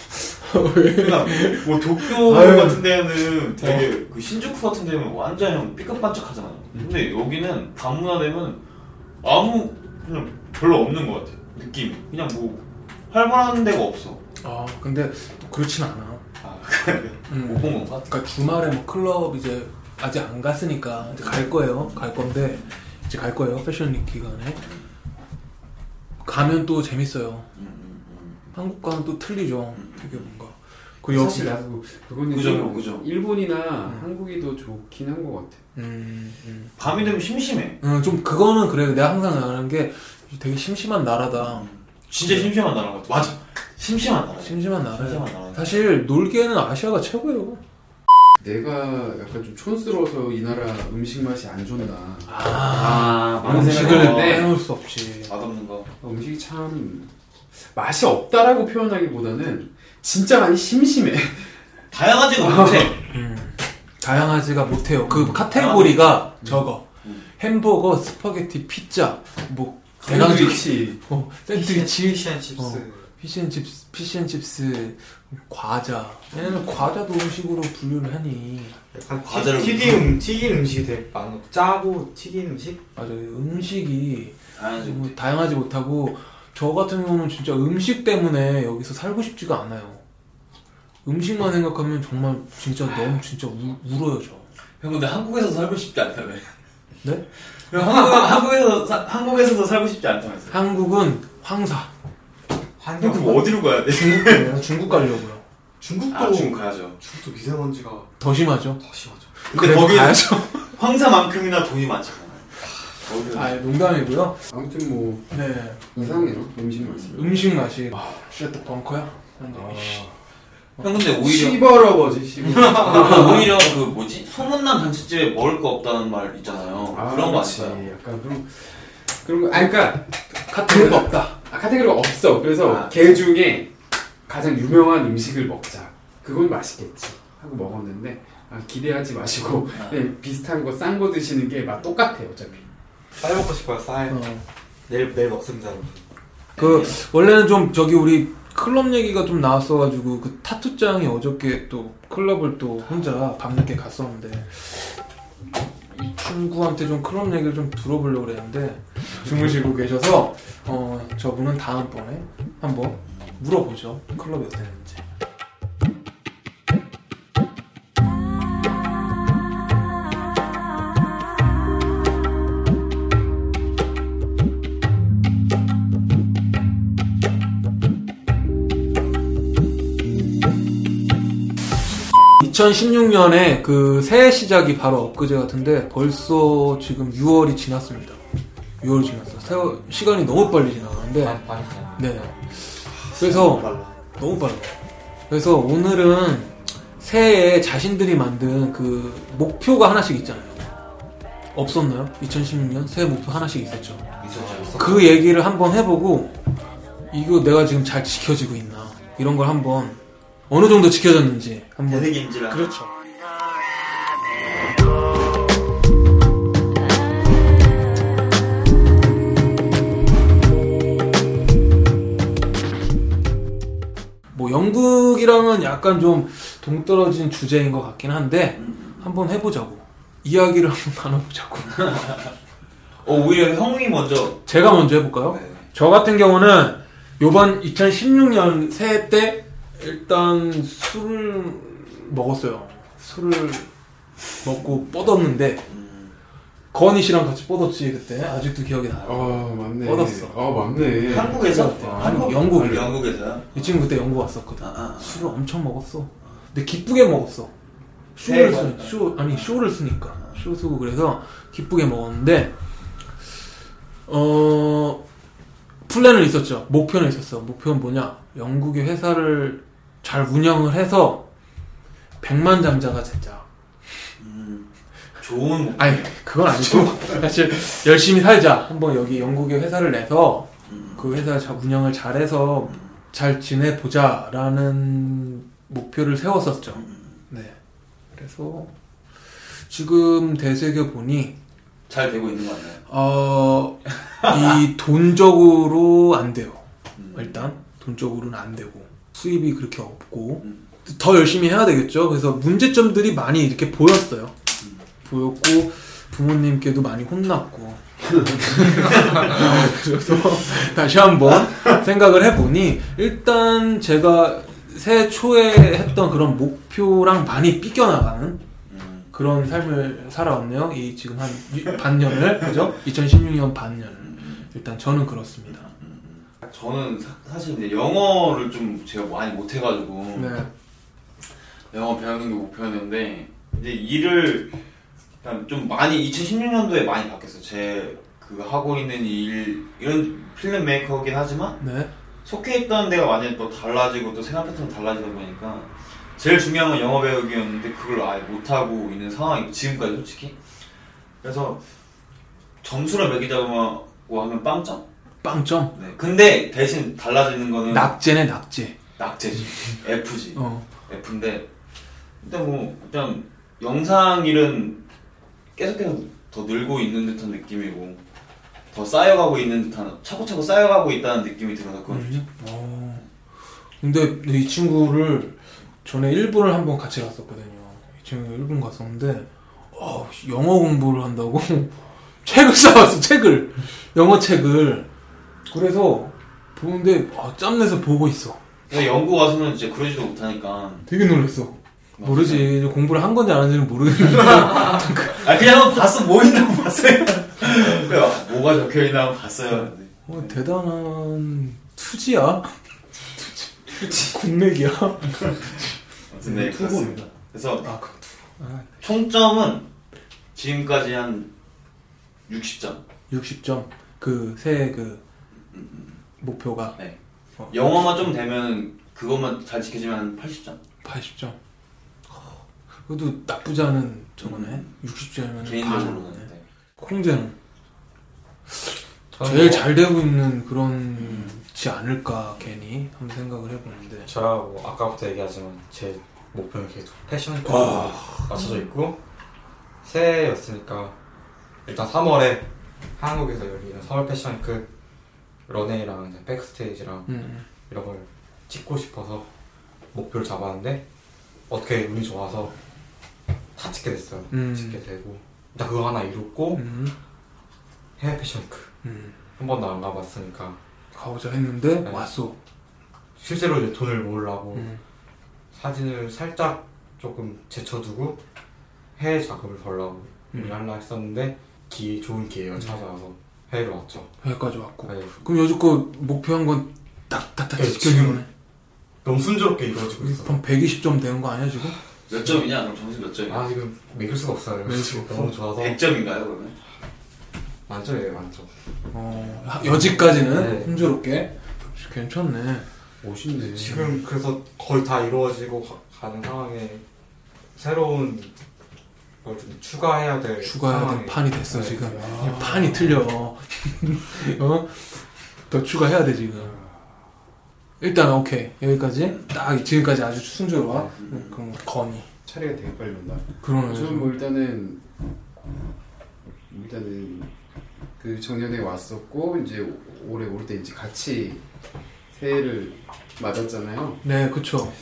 그러니까 [laughs] 뭐 도쿄 아유. 같은 데는 되게 그 신주쿠 같은 데는 완전 형 삐끗반짝하잖아요. 근데 여기는 반문화 되면 아무 그냥 별로 없는 것 같아. 느낌이 그냥 뭐 활발한 데가 없어. 아 근데 또 그렇진 않아. 아, 음. 못본 건가? 그러니까 주말에 뭐 클럽 이제 아직 안 갔으니까 이제 갈 거예요. 갈 건데 이제 갈 거예요. 패션위크 기간에 가면 또 재밌어요. 음, 음, 음. 한국과는 또 틀리죠. 되게 뭔가 그 사실 나도 그거는 그죠, 좀 그죠. 일본이나 음. 한국이 더 좋긴 한 것 같아. 음, 음. 밤이 되면 심심해. 음, 좀 그거는 그래. 내가 항상 아는 게 되게 심심한 나라다. 진짜 심심한 나라 같아. 맞아. 심심한 나라. 심심한 나라야. 심심한 나라. 사실 놀기에는 아시아가 최고예요. 내가 약간 좀 촌스러워서 이 나라 음식 맛이 안 좋나. 아, 많은 음식을. 빼놓을 수 없지. 맛없는 거. 어, 음식이 참 맛이 없다라고 표현하기보다는 진짜 많이 심심해. 다양하지가 못해. 음. 다양하지가 못해요. 그 카테고리가 저거. 음. 햄버거, 스파게티, 피자, 뭐 샌드위치. 어, 샌드위치, 피시앤칩스. 어. 피시앤칩스, 피시앤칩스, 과자. 얘네는 과자도 음식으로 분류를 하니. 약간 과자를 튀- 튀긴 음, 튀긴 음식이 되게 많아. 짜고 튀긴 음식? 맞아요. 음식이 다양하지 뭐 못해. 다양하지 못하고 저 같은 경우는 진짜 음식 때문에 여기서 살고 싶지가 않아요. 음식만 생각하면 정말 진짜 너무 진짜 우, 울어요 저. 형 근데 한국에서 살고 싶지 않다며. 네? 형 한국, 한국에서 사, 한국에서도 살고 싶지 않다면서. 한국은 황사. 형 그럼 어디로 가야 돼? 중국 가요. 중국 가려고요. 중국도 아 중국 가야죠. 중국도 미세먼지가 더 심하죠. 더 심하죠. 근데 그래도 거기 가야죠. 황사만큼이나 돈이 많잖 아 농담이고요. 아무튼 뭐 네. 이상해요 음식 맛이. 음식 맛이 쉣 벙커야. 형 근데 오히려 시버러버지 시버. [laughs] 오히려 그 뭐지 소문난 잔치집에 먹을 거 없다는 말 있잖아요. 그런 거 그렇지. 아닐까요? 약간 그런 그런 거. 아 그러니까 카테고리가 없다. 아, 카테고리가 없어. 그래서 아. 걔 중에 가장 유명한 음식을 먹자. 그건 맛있겠지. 하고 먹었는데 아, 기대하지 마시고 아. 그냥 비슷한 거 싼 거 드시는 게 맛 똑같아요 어차피. 쌀 먹고 싶어요. 쌀. 어. 내일 내일 먹습니다. 여러분. 그 원래는 좀 저기 우리 클럽 얘기가 좀 나왔어가지고 그 타투장이 어저께 또 클럽을 또 혼자 밤늦게 갔었는데 이 친구한테 좀 클럽 얘기를 좀 들어보려고 그랬는데 주무시고 계셔서 어 저분은 다음번에 한번 물어보죠 클럽이 어땠는지 (2016년에) 그 새해 시작이 바로 엊그제 같은데 벌써 지금 (6월이) 지났습니다 (6월이) 지났어 세월 시간이 너무 빨리 지나가는데 많이 많이 지나. 네 그래서. 너무 빨라. 그래서 오늘은 새해에 자신들이 만든 그 목표가 하나씩 있잖아요. 없었나요? 2016년 새해 목표 하나씩 있었죠. 있었죠. 그 얘기를 한번 해보고 이거 내가 지금 잘 지켜지고 있나 이런 걸 한번 어느 정도 지켜졌는지 한번 대대김질한. 그렇죠. 뭐 영국이랑은 약간 좀 동떨어진 주제인 것 같긴 한데 한번 해보자고 이야기를 한번 [laughs] 나눠보자고 [laughs] 어 오히려 형이 먼저. 제가 먼저 해볼까요? 네. 저 같은 경우는 요번 2016년 새해 때 일단 술을 먹었어요. 술을 먹고 뻗었는데 음, 건희 씨랑 같이 뻗었지 그때 아직도 기억이 나요. 아 맞네. 뻗었어. 아 맞네. 한국에서? 아, 아니 영국에 영국에서요? 이 친구 그때 영국 왔었거든. 아, 아. 술을 엄청 먹었어. 근데 기쁘게 먹었어. 쇼를 쓰, 거쇼 아니 쇼를 쓰니까 쇼 쓰고 그래서 기쁘게 먹었는데 어 플랜은 있었죠. 목표는 있었어. 목표는 뭐냐? 영국의 회사를 잘 운영을 해서 100만 잠자가 되자. 음, 좋은 목. 아니 그건 아니고 사실 열심히 살자. 한번 여기 영국의 회사를 내서 음, 그 회사 잘 운영을 잘해서 잘 지내보자라는 목표를 세웠었죠. 음. 네. 그래서 지금 되새겨 보니 잘 되고 있는 거 같나요? 어, 이 돈적으로 안 돼요. 음. 일단 돈적으로는 안 되고 수입이 그렇게 없고 음. 더 열심히 해야 되겠죠. 그래서 문제점들이 많이 이렇게 보였어요. 음. 보였고 부모님께도 많이 혼났고 [laughs] 그래서 다시 한번 생각을 해보니 일단 제가 새해 초에 했던 그런 목표랑 많이 삐껴나가는 음. 그런 삶을 살아왔네요. 이 지금 한 유- 반년을 그죠? 2016년 반년 일단 저는 그렇습니다. 저는 사, 사실 이제 영어를 좀 제가 많이 못해가지고 네. 영어 배우는 게 목표였는데 이제 일을 좀 많이 2016년도에 많이 바뀌었어요. 제 그 하고 있는 일 이런 필름 메이커긴 하지만 네. 속해 있던 데가 많이 또 달라지고 또 생활 패턴이 달라지다 보니까 제일 중요한 건 영어 배우기였는데 그걸 아예 못하고 있는 상황이고 지금까지 솔직히 그래서 점수를 매기자고 하면 빵점? 빵점. 네. 근데 대신 달라지는 거는 낙제네 낙제. 낙제지 F지 어. F인데 일단 뭐 일단 영상 일은 계속해서 더 늘고 있는 듯한 느낌이고 더 쌓여가고 있는 듯한 차고차고 쌓여가고 있다는 느낌이 들어서 그건 좋죠. 음. 어. 근데 이 친구를 전에 일본을 한번 같이 갔었거든요. 이 친구 일본 갔었는데 어, 영어 공부를 한다고 [laughs] 책을 [laughs] 사왔어 책을 영어 책을 그래서 보는데 아, 짬내서 보고 있어. 영국 와서는 진짜 그러지도 못하니까 되게 놀랐어. 모르지 공부를 한 건지 안 한지는 모르겠는데 [laughs] 아 그냥 한번 봤어 뭐 있나 봤어요 그래요. 뭐가 적혀있나 한번 봤어요 네. 어, 대단한 투지야. 투지. 국내기야. 아무튼 네 그렇습니다 그래서 아, 그 투. 아, 총점은 지금까지 한 60점 60점 그 새해 그 목표가 네. 어, 영어만 좀 되면 그것만 잘 지켜지면 한 80점 80점. 그래도 나쁘지 않은 저거네. 60점이면 개인적으로는 네. 콩제는 저는 제일 뭐- 잘 되고 있는 그런지 않을까 괜히 한번 생각을 해보는데. 제가 뭐 아까부터 얘기하지만 제 목표는 계속 패션 와. 쪽으로 맞춰져 있고 새해였으니까 일단 3월에 한국에서 열리는 서울 패션위크 런웨이랑 백스테이지랑 음, 이런 걸 찍고 싶어서 목표를 잡았는데 어떻게 운이 좋아서 다 찍게 됐어요. 음. 찍게 되고 일단 그거 하나 이뤘고 음, 해외 패션위크 음. 한 번도 안 가봤으니까 가보자 했는데 네. 왔어. 실제로 이제 돈을 모으려고 음. 사진을 살짝 조금 제쳐두고 해외 작업을 벌려고 음. 일하려 했었는데 기회, 좋은 기회가 찾아와서 해외로 왔죠. 여기까지 왔고. 네. 그럼 여지껏 목표한 건 딱딱딱 네, 지켜진 거네. 너무 순조롭게 이루어지고 있어. 그럼 120점 되는 거 아니야 지금? 몇 점이냐? 그럼 점수 몇 점이야? 아 지금 매길 수가 없어요. 지금 너무 좋아서 100점인가요 그러면? 만점이에요 만점. 어, 하- 여지까지는 네. 순조롭게 괜찮네. 멋있네. 지금 그래서 거의 다 이루어지고 가, 는 상황에 새로운 걸 좀 추가해야 될 추가해야 될 판이 됐어 네. 지금. 아. 이 판이 틀려. [laughs] 어? 더 추가해야 돼 지금. 일단 오케이 여기까지 딱 지금까지 아주 순조로워. 음. 그럼 건이 차례가 되게 빨리 온다. 그러네. 저는 뭐 일단은 일단은 그 작년에 왔었고 이제 올해 올 때 이제 같이 새해를 맞았잖아요. 네 그쵸.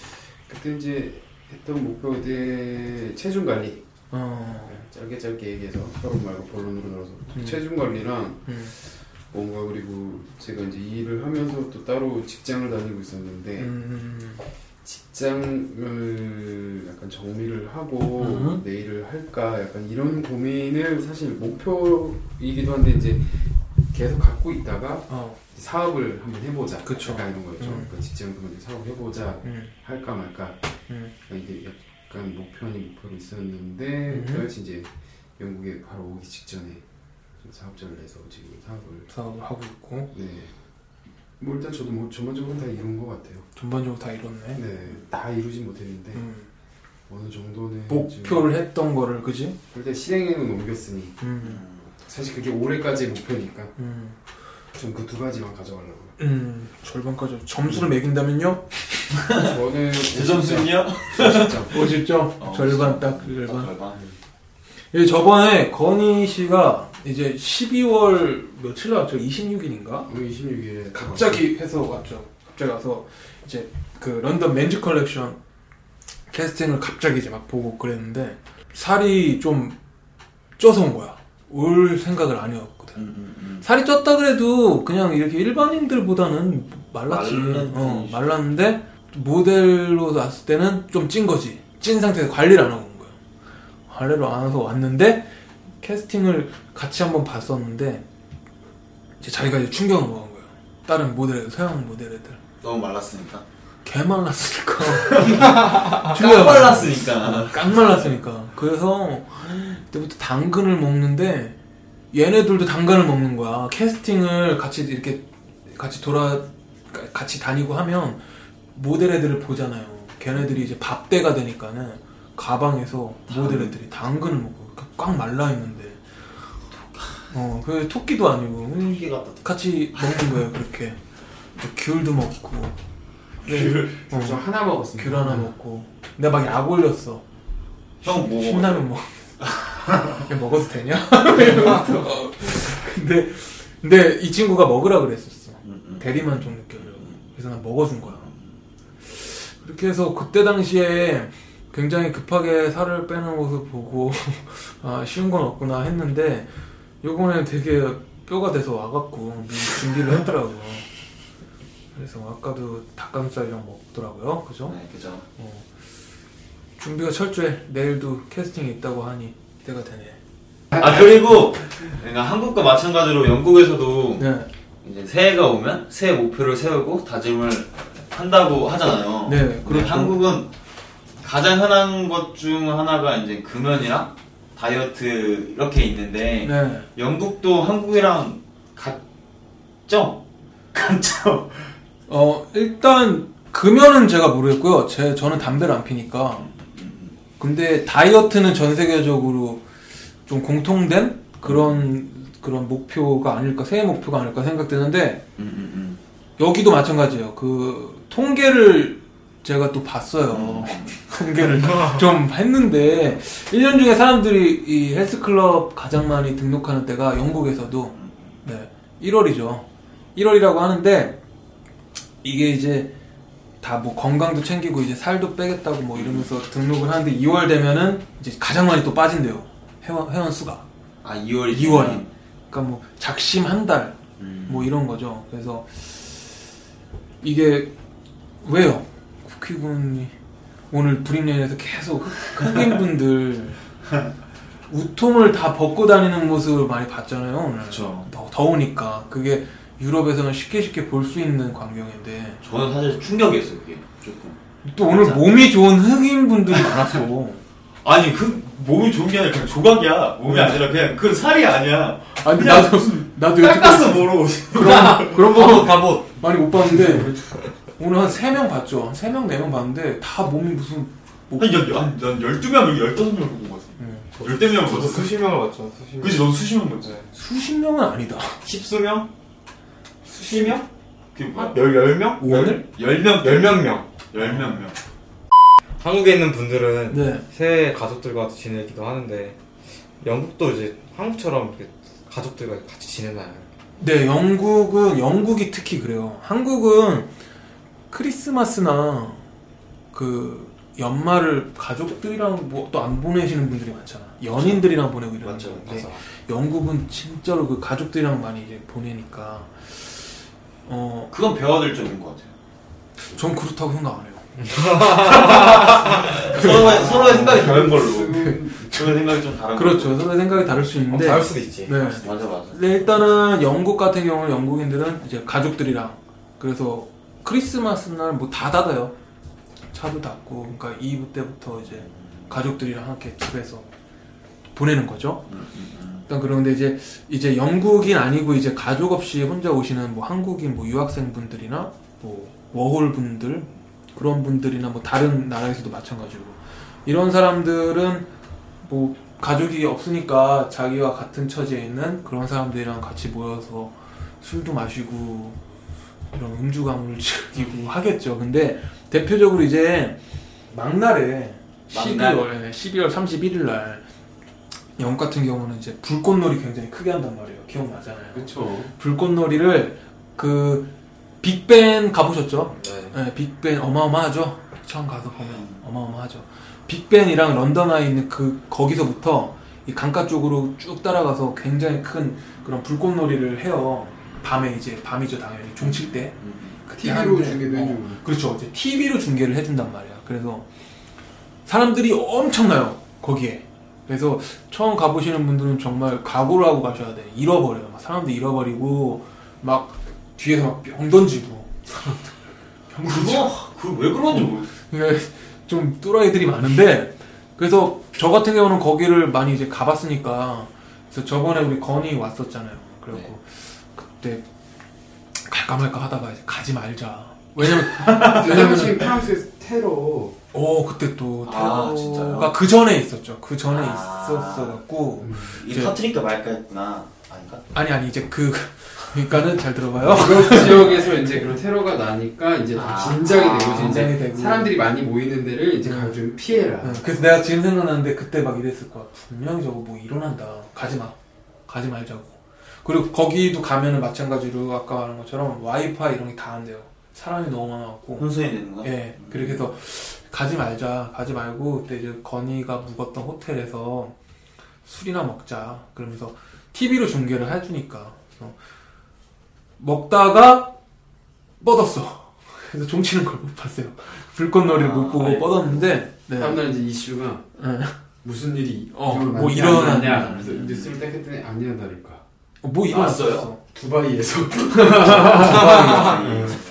그때 이제 했던 목표들 체중 관리 어. 짧게 짧게 얘기해서 서로 말고 본론으로 들어서 음. 체중 관리랑 음. 뭔가 그리고 제가 이제 이 일을 하면서 또 따로 직장을 다니고 있었는데 음. 직장을 약간 정리를 하고 음. 내일을 할까 약간 이런 고민을 사실 목표이기도 한데 이제 계속 갖고 있다가 어. 사업을 한번 해보자 그쵸. 약간 이런 거였죠 음. 그러니까 직장 그만두고 사업 해보자 음. 할까 말까 음. 이게 약간 목표 아닌 목표로 있었는데 음. 그같이 이제 영국에 바로 오기 직전에 좀 사업자를 내서 지금 사업을 사업을 하고 있고 네. 뭐 일단 저도 뭐 전반적으로 다 이룬 것 같아요. 전반적으로 다 이뤘네. 네, 다 이루진 못했는데 음. 어느 정도는 목표를 했던 거를 그지? 일단 실행에는 옮겼으니 음. 사실 그게 올해까지의 목표니까 음. 좀그두 가지만 가져가려고요. 음. 절반까지 점수를 매긴다면요? 저는 제 점수는요? 50점. 50점. 어, 절반 딱딱 절반. 절반. 예, 저번에 건희 씨가 이제 12월 며칠 나왔죠? 26일인가? 오늘 26일에 갑자기 해서 왔죠. 갑자기 와서 이제 그 런던 Men's 컬렉션 캐스팅을 갑자기 이제 막 보고 그랬는데 살이 좀 쪄서 온 거야. 올 생각을 아니었거든. 거거든. 음, 음, 음. 살이 쪘다 그래도 그냥 이렇게 일반인들보다는 말랐지. 어. 말랐는데 모델로 났을 때는 좀 찐 거지. 찐 상태에서 관리를 안 하고 온 거야. 관리를 안 해서 왔는데 캐스팅을 같이 한번 봤었는데 이제 자기가 이제 충격을 먹은 거예요. 다른 모델, 서양 모델 애들. 너무 말랐으니까. 개 말랐으니까. [laughs] 깜 말랐으니까. 깡 말랐으니까. 그래서 그때부터 당근을 먹는데 얘네들도 당근을 먹는 거야. 캐스팅을 같이 이렇게 같이 돌아 같이 다니고 하면 모델 애들을 보잖아요. 걔네들이 이제 밥대가 되니까는 가방에서 모델 애들이 당근을 먹고 꽉 말라 있는데 어, 그 토끼도 아니고 토끼 같다. 같이 먹는 거예요. 그렇게 귤도 먹고 귤, 어, 저 하나 먹었습니다. 귤 하나 먹고 내가 막 약 올렸어. 형 뭐? 신라면 먹. 먹어도 되냐? [laughs] 이러면서. 근데 근데 이 친구가 먹으라 그랬었어. 음, 음. 대리만 좀 느껴려고. 그래서 난 먹어준 거야. 그렇게 해서 그때 당시에 굉장히 급하게 살을 빼는 모습 보고 [laughs] 아 쉬운 건 없구나 했는데 요번에 되게 뼈가 돼서 와갖고 미리 준비를 했더라고. 그래서 아까도 닭가슴살이랑 먹더라고요. 그죠? 네, 그죠. 어. 준비가 철저해. 내일도 캐스팅이 있다고 하니 때가 되네. 아 그리고 그러니까 한국과 마찬가지로 영국에서도 네. 이제 새해가 오면 새해 목표를 세우고 다짐을 한다고 하잖아요. 네, 근데 그렇죠. 한국은 가장 흔한 것 중 하나가 이제 금연이랑 다이어트 이렇게 있는데 네. 영국도 한국이랑 같죠? [laughs] 같죠? 어, 일단 금연은 제가 모르겠고요. 제 저는 담배를 안 피니까. 근데 다이어트는 전 세계적으로 좀 공통된 그런 그런 목표가 아닐까 새해 목표가 아닐까 생각되는데 음, 음, 여기도 마찬가지예요. 그 통계를 제가 또 봤어요. [laughs] 통계를 좀 했는데 1년 중에 사람들이 이 헬스클럽 가장 많이 등록하는 때가 영국에서도 네, 1월이죠. 1월이라고 하는데 이게 이제 다 뭐 건강도 챙기고 이제 살도 빼겠다고 뭐 이러면서 등록을 하는데 2월 되면은 이제 가장 많이 또 빠진대요. 회원 회원 수가. 아 2월이 2월이. 그러니까 뭐 작심 한 달 음. 뭐 이런 거죠. 그래서 이게 왜요? 국회의원이 오늘 브릭랜에서 계속 흑- 흑인분들 [laughs] 우통을 다 벗고 다니는 모습을 많이 봤잖아요. 오늘 그렇죠. 더, 더우니까 그게 유럽에서는 쉽게 쉽게 볼 수 있는 광경인데 저는 사실 충격이었어요 그게 조금. 또 오늘 맞아. 몸이 좋은 흑인 분들이 많았어. [laughs] 아니 그 몸이 좋은 게 아니라 그냥 조각이야. 몸이 아니라 그냥 그 살이 아니야. 아니 그냥 나도 나도 깎았어 뭐로. 그런 그런 거 갑옷. 많이 못 봤는데 오늘 한 3명 봤죠. 한 3명 4명 봤는데 다 몸이 무슨 뭐 아니 난, 난, 난 12명, 15명을 본 거지. 음, 12명을 저도 봤어. 수십 명을 봤죠. 수십 명. 그치, 넌 수십 명 봤지. 수십 명은 아니다. 십수명? 수십 명? 그게 뭐야? 열, 열 명? 오늘? 열 명? 열명 명. 열명 명. 한국에 있는 분들은 네. 새해 가족들과 지내기도 하는데 영국도 이제 한국처럼 이렇게 가족들과 같이 지내나요? 네, 영국은 영국이 특히 그래요. 한국은 크리스마스나 그 연말을 가족들이랑 뭐 또 안 보내시는 분들이 많잖아. 연인들이랑 보내고 이러는 맞죠. 건데 영국은 진짜로 그 가족들이랑 많이 이제 보내니까 어, 그건 배워야 될 점인 것 같아요. 전 그렇다고 생각 안 해요. [laughs] 서로의, 서로의 생각이 다른 걸로. 서로의 생각이 좀 다른 그렇죠. 서로 생각이 다를 수 있는데 다를 수도 있지. 네. 맞아, 맞아. 네, 일단은 영국 같은 경우는 영국인들은 이제 가족들이랑 그래서 크리스마스 날 뭐 다 닫아요. 차도 닫고 그러니까 2부 때부터 이제 가족들이랑 함께 집에서 보내는 거죠. 음, 음, 음. 일단 그런데 이제 이제 영국인 아니고 이제 가족 없이 혼자 오시는 뭐 한국인 뭐 유학생분들이나 뭐 워홀 분들 그런 분들이나 뭐 다른 나라에서도 마찬가지고 이런 사람들은 뭐 가족이 없으니까 자기와 같은 처지에 있는 그런 사람들이랑 같이 모여서 술도 마시고 이런 음주 가문을 [laughs] 즐기고 하겠죠. 근데 대표적으로 이제 막날에 막날? 12월 12월 31일 날 영국 같은 경우는 이제 불꽃놀이 굉장히 크게 한단 말이에요. 기억나잖아요. 그렇죠. 불꽃놀이를 그 빅벤 가보셨죠? 네. 네, 빅벤 어마어마하죠. 처음 가서 보면 어마어마하죠. 빅벤이랑 런던 아이 있는 그 거기서부터 이 강가 쪽으로 쭉 따라가서 굉장히 큰 그런 불꽃놀이를 해요. 밤에 이제 밤이죠 당연히 종칠 때. 그때 TV로 하는데, 중계도 어, 해주고. 그렇죠. 이제 TV로 중계를 해준단 말이야. 그래서 사람들이 엄청나요 거기에. 그래서 처음 가보시는 분들은 정말 각오를 하고 가셔야 돼. 잃어버려요. 막 사람들 잃어버리고 막 뒤에서 막 병 던지고. 병 던지고. 그거 그왜 그런지 모르겠어. 그러니까 좀 뚜라이들이 많은데 그래서 저 같은 경우는 거기를 많이 이제 가봤으니까 그래서 저번에 우리 건이 왔었잖아요. 그래갖고 네. 그때 갈까 말까 하다가 이제 가지 말자. [laughs] 왜냐면 왜냐면 지금 프랑스에서 테러 오 그때 또 아, 테러가 진짜요? 그 전에 있었죠. 그 전에 아. 있었어갖고 이 이제- 터트릴까 말까 했구나. 아닌가? 아니 아니 이제 그 그러니까는 잘 들어봐요. 그 지역에서 이제 그런 테러가 나니까 이제 다 아. 긴장이 아, 되고 이제 긴장이 되고. 사람들이 많이 모이는 데를 이제 음. 가좀 피해라. 응, 그래서 내가 지금 생각나는데 그때 막 이랬을 거야. 분명히 저거 뭐 일어난다. 가지 마. 가지 말자고. 그리고 거기도 가면은 마찬가지로 아까 말한 것처럼 와이파이 이런 게 다 안 돼요. 사람이 너무 많아갖고. 혼선이 되는 거야? 예. 그렇게 해서 가지 말자. 가지 말고 그때 이제 건이가 묵었던 호텔에서 술이나 먹자. 그러면서 TV로 중계를 해주니까. 그래서 먹다가 뻗었어. [laughs] 그래서 종치는 걸 못 봤어요. 불꽃놀이를 아, 못 보고 네. 뻗었는데. 네. 다음날 이제 이슈가 예. 무슨 일이 어, 뭐안 일어났냐. 그래서 뉴스를 딱 했더니 아니하다니까. 어, 뭐 일어났어요? 왔어요? [laughs] 두바이에서 두바이에서.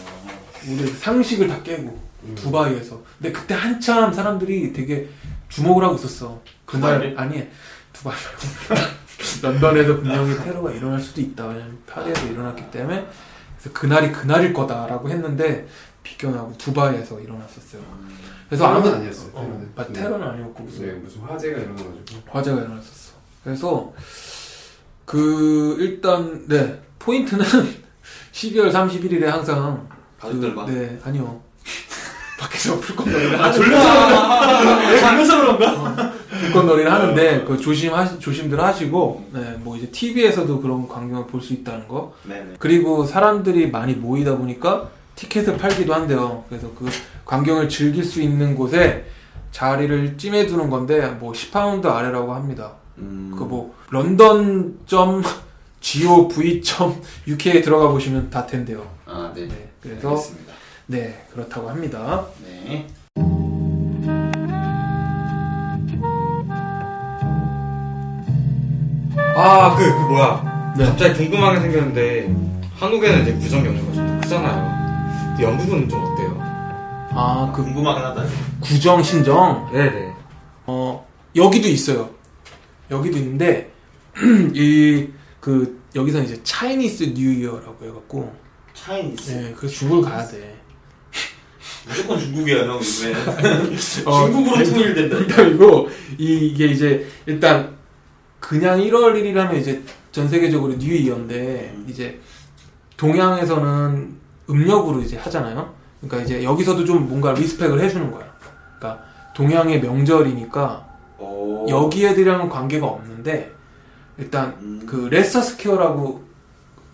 우리 상식을 다 깨고 두바이에서. 근데 그때 한참 사람들이 되게 주목을 하고 있었어. 그날 두바이를? 아니 두바이 [laughs] 런던에서 분명히 [laughs] 테러가 일어날 수도 있다. 왜냐면 파리에서 일어났기 때문에 그래서 그날이 그날일 거다라고 했는데 비껴나고 두바이에서 일어났었어요. 그래서 아무 아니었어요. 어, 테러는. 아, 테러는 아니었고 무슨 네, 무슨 화재가 일어나가지고. 화재가 일어났었어. 그래서 그 일단 네 포인트는 [laughs] 12월 31일에 항상 가족들과? 그, 네 아니요 [laughs] 밖에서 불꽃놀이를 아. 졸려서 그런가? 불꽃놀이를 하는데 그 조심 하 조심들 하시고 네 뭐 이제 TV에서도 그런 광경을 볼 수 있다는 거 네네. 그리고 사람들이 많이 모이다 보니까 티켓을 팔기도 한대요. 그래서 그 광경을 즐길 수 있는 곳에 자리를 찜해 두는 건데 뭐 10파운드 아래라고 합니다. 음. 그뭐 런던 점 [laughs] gov 점 uk에 들어가 보시면 다 된대요. 아, 네. 네, 그래서 알겠습니다. 네 그렇다고 합니다. 네. 아, 그, 그 뭐야. 네. 갑자기 궁금한 게 생겼는데, 한국에는 이제 부정 경제가 좀 크잖아요. 근데 영국은 좀 어때요? 아 그 궁금하긴 하다. 구정 신정 네네. 어 여기도 있어요. 여기도 있는데 [clears throat] 이 그 여기서 이제 Chinese New Year라고 해갖고 Chinese. 네 그래서 중국을 가야 돼. 무조건 중국이야, 형, 요즘에. [laughs] 어, 중국으로 통일된다. 그리고 이, 이게 이제 일단 그냥 1월 1일 하면 이제 전 세계적으로 뉴 이어인데 음. 이제 동양에서는 음력으로 이제 하잖아요. 그러니까 이제 여기서도 좀 뭔가 respect을 해주는 거야. 그러니까 동양의 명절이니까 오. 여기 애들이랑은 관계가 없는데 일단 음. 그 레스터 스퀘어라고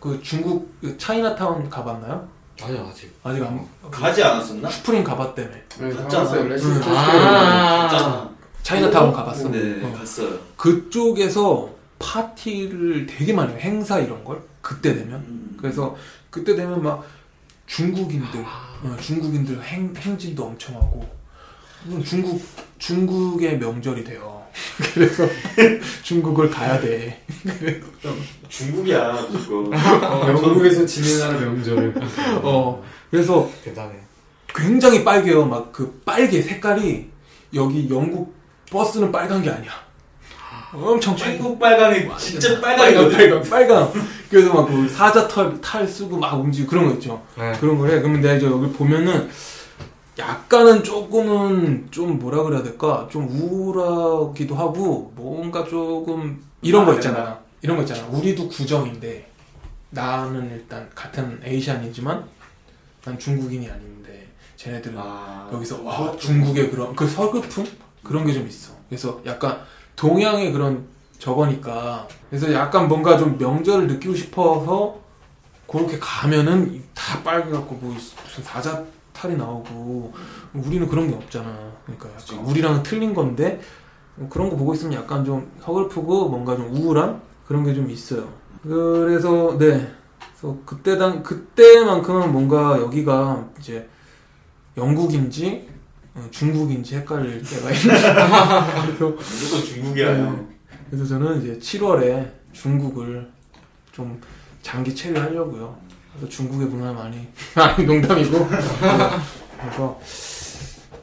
그 중국 그 차이나타운 가봤나요? 아니요, 아직. 아직 안 가지 않았었나? 슈프림 가봤다며. 네, 갔잖아. 가봤어요. 응. 레스터 아. 갔잖아. 차이나타운 가봤어. 네, 어. 갔어요. 그쪽에서 파티를 되게 많이 해요. 행사 이런 걸 그때 되면. 음. 그래서 그때 되면 막 중국인들, 어, 중국인들 행, 행진도 엄청 하고 중국 중국의 명절이 돼요. [laughs] 그래서 [laughs] 중국을 가야 돼. 중국이야, 무조건. 영국에서 지내는 명절을. [laughs] 어 그래서 대단해. 굉장히 빨개요. 막 그 빨개 색깔이 여기 영국 버스는 빨간 게 아니야. 엄청 빨개. 중국 빨강이 진짜 빨강 빨강이거든. 빨강 빨강. 그래서 막 그 사자 털 탈 쓰고 막 움직이고 그런 거 있죠. 네. 그런 걸 해. 그러면 내가 이제 여기 보면은 약간은 조금은 좀 뭐라 그래야 될까? 좀 우울하기도 하고 뭔가 조금 이런 거 있잖아. 이런 거 있잖아. 우리도 구정인데 나는 일단 같은 에이시안이지만 난 중국인이 아닌데 쟤네들은 아. 여기서 와 중국의 그런 그 서글픔 그런 게 좀 있어. 그래서 약간 동양의 그런 저거니까 그래서 약간 뭔가 좀 명절을 느끼고 싶어서 그렇게 가면은 다 빨개갖고 뭐 무슨 사자 탈이 나오고 우리는 그런 게 없잖아. 그러니까 약간 그쵸. 우리랑은 틀린 건데 뭐 그런 거 보고 있으면 약간 좀 서글프고 뭔가 좀 우울한 그런 게 좀 있어요. 그래서 네, 그래서 그때 당 그때만큼은 뭔가 여기가 이제 영국인지 어, 중국인지 헷갈릴 때가 있는. 그래서 무조건 중국이야. 네. 그래서 저는 이제 7월에 중국을 좀 장기 체류하려고요. 그래서 중국의 문화 많이 [laughs] 아니 농담이고 그래서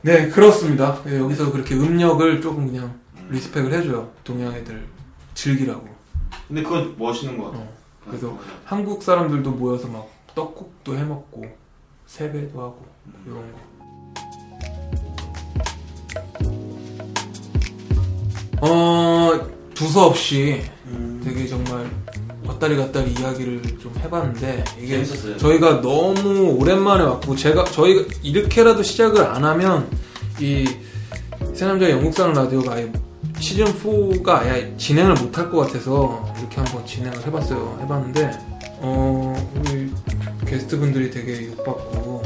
네 그렇습니다. 네, 여기서 그렇게 음력을 조금 그냥 리스펙을 해줘요. 동양 애들 즐기라고. 근데 그건 멋있는 것 같아. 어, 그래서 한국 사람들도 모여서 막 떡국도 해 먹고 세배도 하고 이런 거. 어 두서없이 음. 되게 정말 왔다리 갔다리 이야기를 좀 해봤는데 이게 재밌었어요. 저희가 너무 오랜만에 왔고 제가 저희가 이렇게라도 시작을 안 하면 이 새남자 영국사랑 라디오가 아예 시즌 4가 아예 진행을 못 할 것 같아서 이렇게 한번 진행을 해봤어요. 해봤는데 어 우리 게스트 분들이 되게 욕받고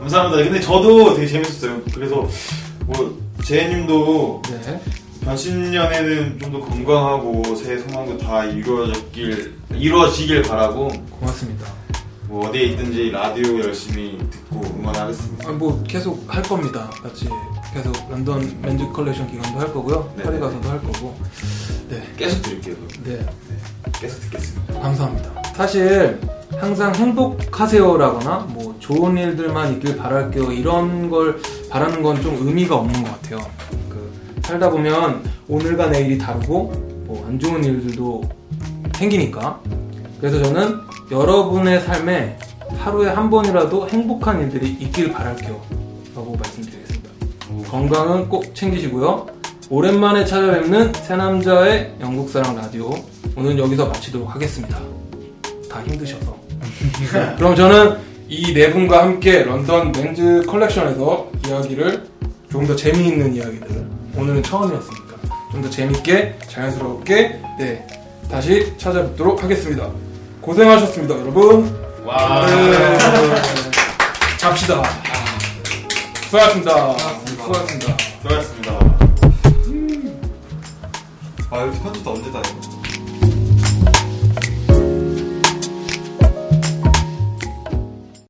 감사합니다. 근데 저도 되게 재밌었어요. 그래서 뭐 재님도 네 반신년에는 좀 더 건강하고 새해 소망도 다 이루어졌길 이루어지길 바라고 고맙습니다. 뭐 어디에 있든지 라디오 열심히 듣고 응원하겠습니다. 아, 뭐 계속 할 겁니다. 같이 계속 런던 맨즈 컬렉션 기간도 할 거고요. 네. 파리 가서도 할 거고. 네, 계속 들을게요. 네. 계속 듣겠습니다. 감사합니다. 사실 항상 행복하세요라거나 뭐 좋은 일들만 있길 바랄게요 이런 걸 바라는 건 좀 의미가 없는 것 같아요. 그 살다 보면 오늘과 내일이 다르고 뭐 안 좋은 일들도 생기니까 그래서 저는 여러분의 삶에 하루에 한 번이라도 행복한 일들이 있길 바랄게요 라고 말씀드리겠습니다. 건강은 꼭 챙기시고요. 오랜만에 찾아뵙는 새남자의 영국사랑 라디오 오늘 여기서 마치도록 하겠습니다. 다 힘드셔서. [laughs] 그럼 저는 이 네 분과 함께 런던 맨즈 컬렉션에서 이야기를 조금 더 재미있는 이야기들 오늘은 처음이었으니까 좀 더 재밌게 자연스럽게 네 다시 찾아뵙도록 하겠습니다. 고생하셨습니다, 여러분. 와. 네. 잡시다. 수고하셨습니다. 수고하셨습니다. 수고하셨습니다. 아, 이렇게 편집도 언제 다 해?